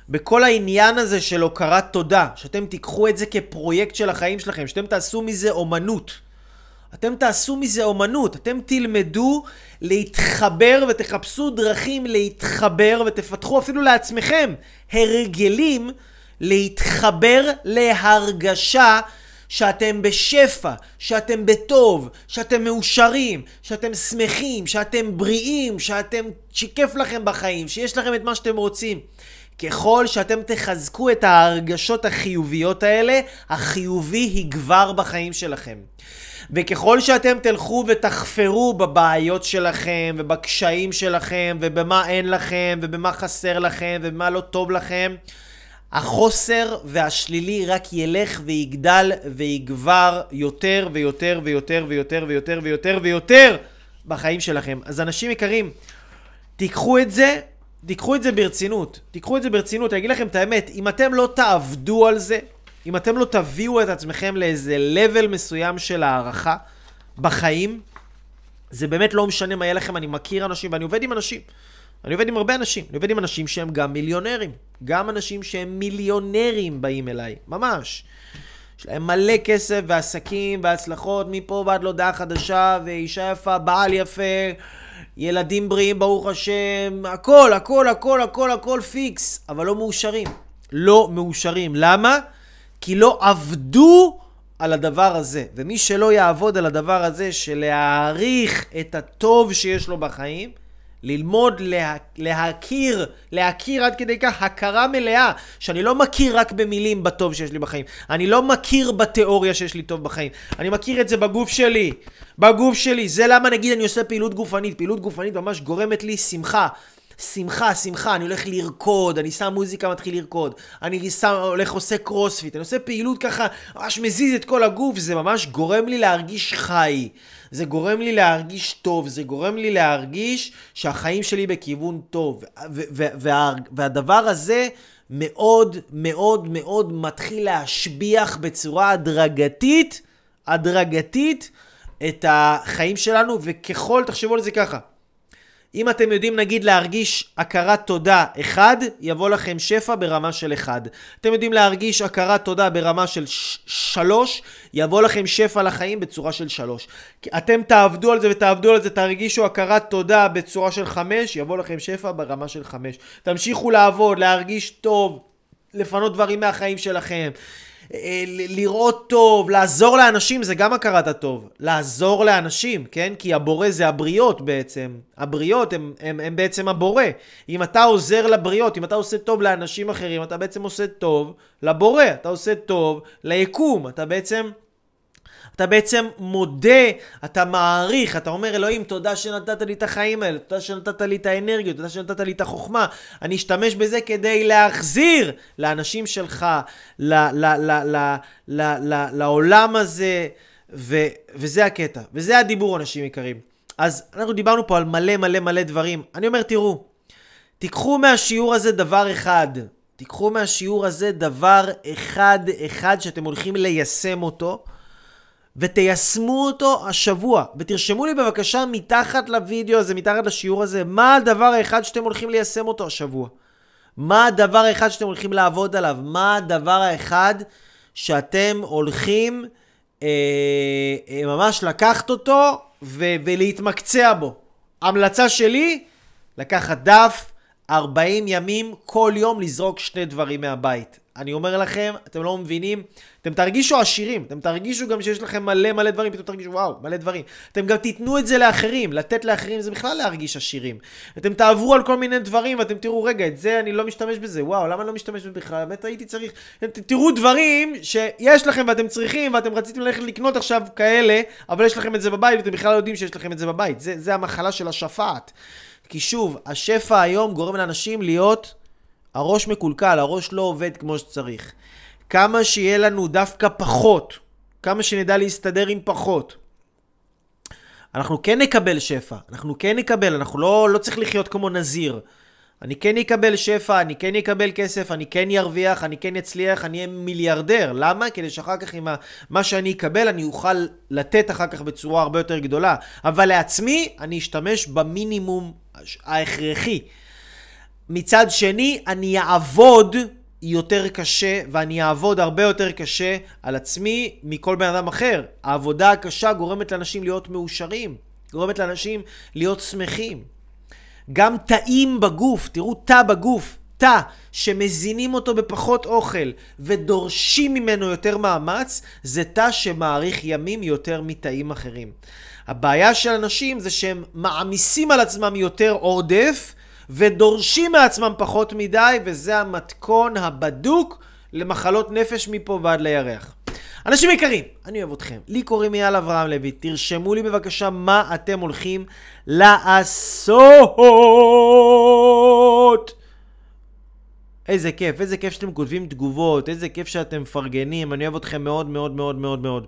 בכל העניין הזה של הוקרת תודה, שאתם תיקחו את זה כפרויקט של החיים שלכם, שאתם תעשו מזה אומנות. אתם תעשו מזה אומנות, אתם תלמדו להתחבר ותחפשו דרכים להתחבר ותפתחו אפילו לעצמכם הרגלים להתחבר להרגשה שאתם בשפע, שאתם בטוב, שאתם מאושרים, שאתם שמחים, שאתם בריאים, שאתם, שכיף לכם בחיים, שיש לכם את מה שאתם רוצים. ככל שאתם תחזקו את ההרגשות החיוביות האלה, החיובי יגבר בחיים שלכם. וככל שאתם תלכו ותחפרו בבעיות שלכם, ובקשיים שלכם, ובמה אין לכם, ובמה חסר לכם, ובמה לא טוב לכם, החוסר והשלילי רק ילך ויגדל ויגבר יותר ויותר ויותר ויותר ויותר ויותר ויותר בחיים שלכם. אז אנשים יקרים, תיקחו את זה, תיקחו את זה ברצינות. תיקחו את זה ברצינות. אני אגיד לכם את האמת, אם אתם לא תעבדו על זה, אם אתם לא תביאו את עצמכם לאיזה level מסוים של הערכה בחיים, זה באמת לא משנה מה יהיה לכם, אני מכיר אנשים ואני עובד עם אנשים. אני עובד עם הרבה אנשים, אני עובד עם אנשים שהם גם מיליונרים. גם אנשים שהם מיליונרים באים אליי, ממש. יש להם מלא כסף ועסקים והצלחות מפה ועד להודעה חדשה, ואישה יפה, בעל יפה, ילדים בריאים, ברוך השם, הכל, הכל, הכל, הכל, הכל פיקס, אבל לא מאושרים. לא מאושרים. למה? כי לא עבדו על הדבר הזה. ומי שלא יעבוד על הדבר הזה של להעריך את הטוב שיש לו בחיים, ללמוד לה, להכיר, להכיר עד כדי כך הכרה מלאה, שאני לא מכיר רק במילים בטוב שיש לי בחיים. אני לא מכיר בתיאוריה שיש לי טוב בחיים. אני מכיר את זה בגוף שלי. בגוף שלי. זה למה נגיד אני עושה פעילות גופנית. פעילות גופנית ממש גורמת לי שמחה. שמחה, שמחה, אני הולך לרקוד, אני שם מוזיקה, מתחיל לרקוד, אני שם, הולך עושה קרוספיט, אני עושה פעילות ככה, ממש מזיז את כל הגוף, זה ממש גורם לי להרגיש חי. זה גורם לי להרגיש טוב, זה גורם לי להרגיש שהחיים שלי בכיוון טוב. וה, והדבר הזה מאוד מאוד מאוד מתחיל להשביח בצורה הדרגתית, הדרגתית, את החיים שלנו, וככל, תחשבו על זה ככה, אם אתם יודעים נגיד להרגיש הכרת תודה 1, יבוא לכם שפע ברמה של 1. אתם יודעים להרגיש הכרת תודה ברמה של 3, יבוא לכם שפע לחיים בצורה של 3. אתם תעבדו על זה ותעבדו על זה, תרגישו הכרת תודה בצורה של 5, יבוא לכם שפע ברמה של 5. תמשיכו לעבוד, להרגיש טוב, לפנות דברים מהחיים שלכם. אה, לראות טוב, לעזור לאנשים זה גם הכרת הטוב. לעזור לאנשים, כן? כי הבורא זה הבריות בעצם. הבריות הם, הם, הם בעצם הבורא. אם אתה עוזר לבריות, אם אתה עושה טוב לאנשים אחרים, אתה בעצם עושה טוב לבורא. אתה עושה טוב ליקום. אתה בעצם... אתה בעצם מודה, אתה מעריך, אתה אומר, אלוהים, תודה שנתת לי את החיים האלה, תודה שנתת לי את האנרגיות, תודה שנתת לי את החוכמה. אני אשתמש בזה כדי להחזיר לאנשים שלך, ל- ל- ל- לעולם הזה, ו- וזה הקטע, וזה הדיבור, אנשים יקרים. אז אנחנו דיברנו פה על מלא מלא מלא דברים. אני אומר, תראו, תיקחו מהשיעור הזה דבר אחד. תיקחו מהשיעור הזה דבר אחד אחד שאתם הולכים ליישם אותו. ותיישמו אותו השבוע. ותרשמו לי בבקשה מתחת לוידאו הזה, מתחת לשיעור הזה, מה הדבר האחד שאתם הולכים ליישם אותו השבוע. מה הדבר האחד שאתם הולכים לעבוד עליו? מה הדבר האחד שאתם הולכים אה, אה, ממש לקחת אותו ו- ולהתמקצע בו. המלצה שלי, לקחת דף, 40 ימים, כל יום לזרוק שני דברים מהבית. אני אומר לכם, אתם לא מבינים, אתם תרגישו עשירים, אתם תרגישו גם שיש לכם מלא מלא דברים, פתאום תרגישו וואו, מלא דברים. אתם גם תיתנו את זה לאחרים, לתת לאחרים זה בכלל להרגיש עשירים. אתם תעברו על כל מיני דברים ואתם תראו, רגע, את זה אני לא משתמש בזה, וואו, למה אני לא משתמש בזה בכלל? באמת הייתי צריך... אתם תראו דברים שיש לכם ואתם צריכים ואתם רציתם ללכת לקנות עכשיו כאלה, אבל יש לכם את זה בבית ואתם בכלל לא יודעים שיש לכם את זה בבית. זה, זה המחלה של השפעת. כי שוב, השפע היום גורם לאנשים להיות הראש מקולקל, הראש לא עובד כמו שצריך. כמה שיהיה לנו דווקא פחות, כמה שנדע להסתדר עם פחות, אנחנו כן נקבל שפע, אנחנו כן נקבל, אנחנו לא, לא צריך לחיות כמו נזיר. אני כן אקבל שפע, אני כן אקבל כסף, אני כן ארוויח, אני כן אצליח, אני אהיה מיליארדר. למה? כדי שאחר כך עם מה שאני אקבל, אני אוכל לתת אחר כך בצורה הרבה יותר גדולה. אבל לעצמי, אני אשתמש במינימום ההכרחי. מצד שני, אני אעבוד יותר קשה, ואני אעבוד הרבה יותר קשה על עצמי מכל בן אדם אחר. העבודה הקשה גורמת לאנשים להיות מאושרים, גורמת לאנשים להיות שמחים. גם תאים בגוף, תראו תא בגוף, תא שמזינים אותו בפחות אוכל ודורשים ממנו יותר מאמץ, זה תא שמאריך ימים יותר מתאים אחרים. הבעיה של אנשים זה שהם מעמיסים על עצמם יותר עודף ודורשים מעצמם פחות מדי, וזה המתכון הבדוק למחלות נפש מפה ועד לירח. אנשים יקרים, אני אוהב אתכם. לי קוראים אייל אברהם לוי. תרשמו לי בבקשה מה אתם הולכים לעשות. איזה כיף, איזה כיף שאתם כותבים תגובות, איזה כיף שאתם מפרגנים, אני אוהב אתכם מאוד מאוד מאוד מאוד מאוד.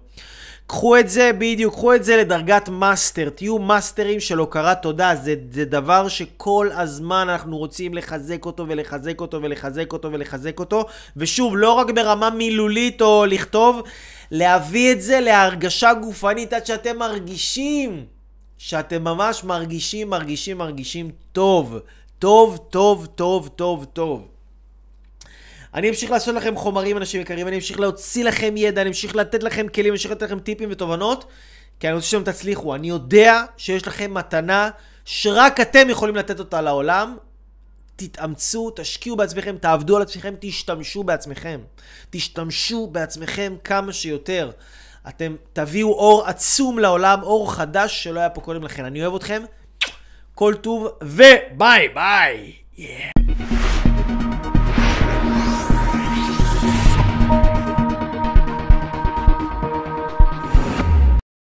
קחו את זה, בדיוק, קחו את זה לדרגת מאסטר, תהיו מאסטרים של הוקרת תודה, זה, זה דבר שכל הזמן אנחנו רוצים לחזק אותו ולחזק אותו ולחזק אותו ולחזק אותו, ושוב, לא רק ברמה מילולית או לכתוב, להביא את זה להרגשה גופנית עד שאתם מרגישים, שאתם ממש מרגישים, מרגישים, מרגישים טוב, טוב, טוב, טוב, טוב, טוב. אני אמשיך לעשות לכם חומרים, אנשים יקרים, אני אמשיך להוציא לכם ידע, אני אמשיך לתת לכם כלים, אני אמשיך לתת לכם טיפים ותובנות, כי אני רוצה שאתם תצליחו. אני יודע שיש לכם מתנה שרק אתם יכולים לתת אותה לעולם. תתאמצו, תשקיעו בעצמכם, תעבדו על עצמכם, תשתמשו בעצמכם. תשתמשו בעצמכם כמה שיותר. אתם תביאו אור עצום לעולם, אור חדש שלא היה פה קודם לכן. אני אוהב אתכם, כל טוב וביי ביי. Yeah.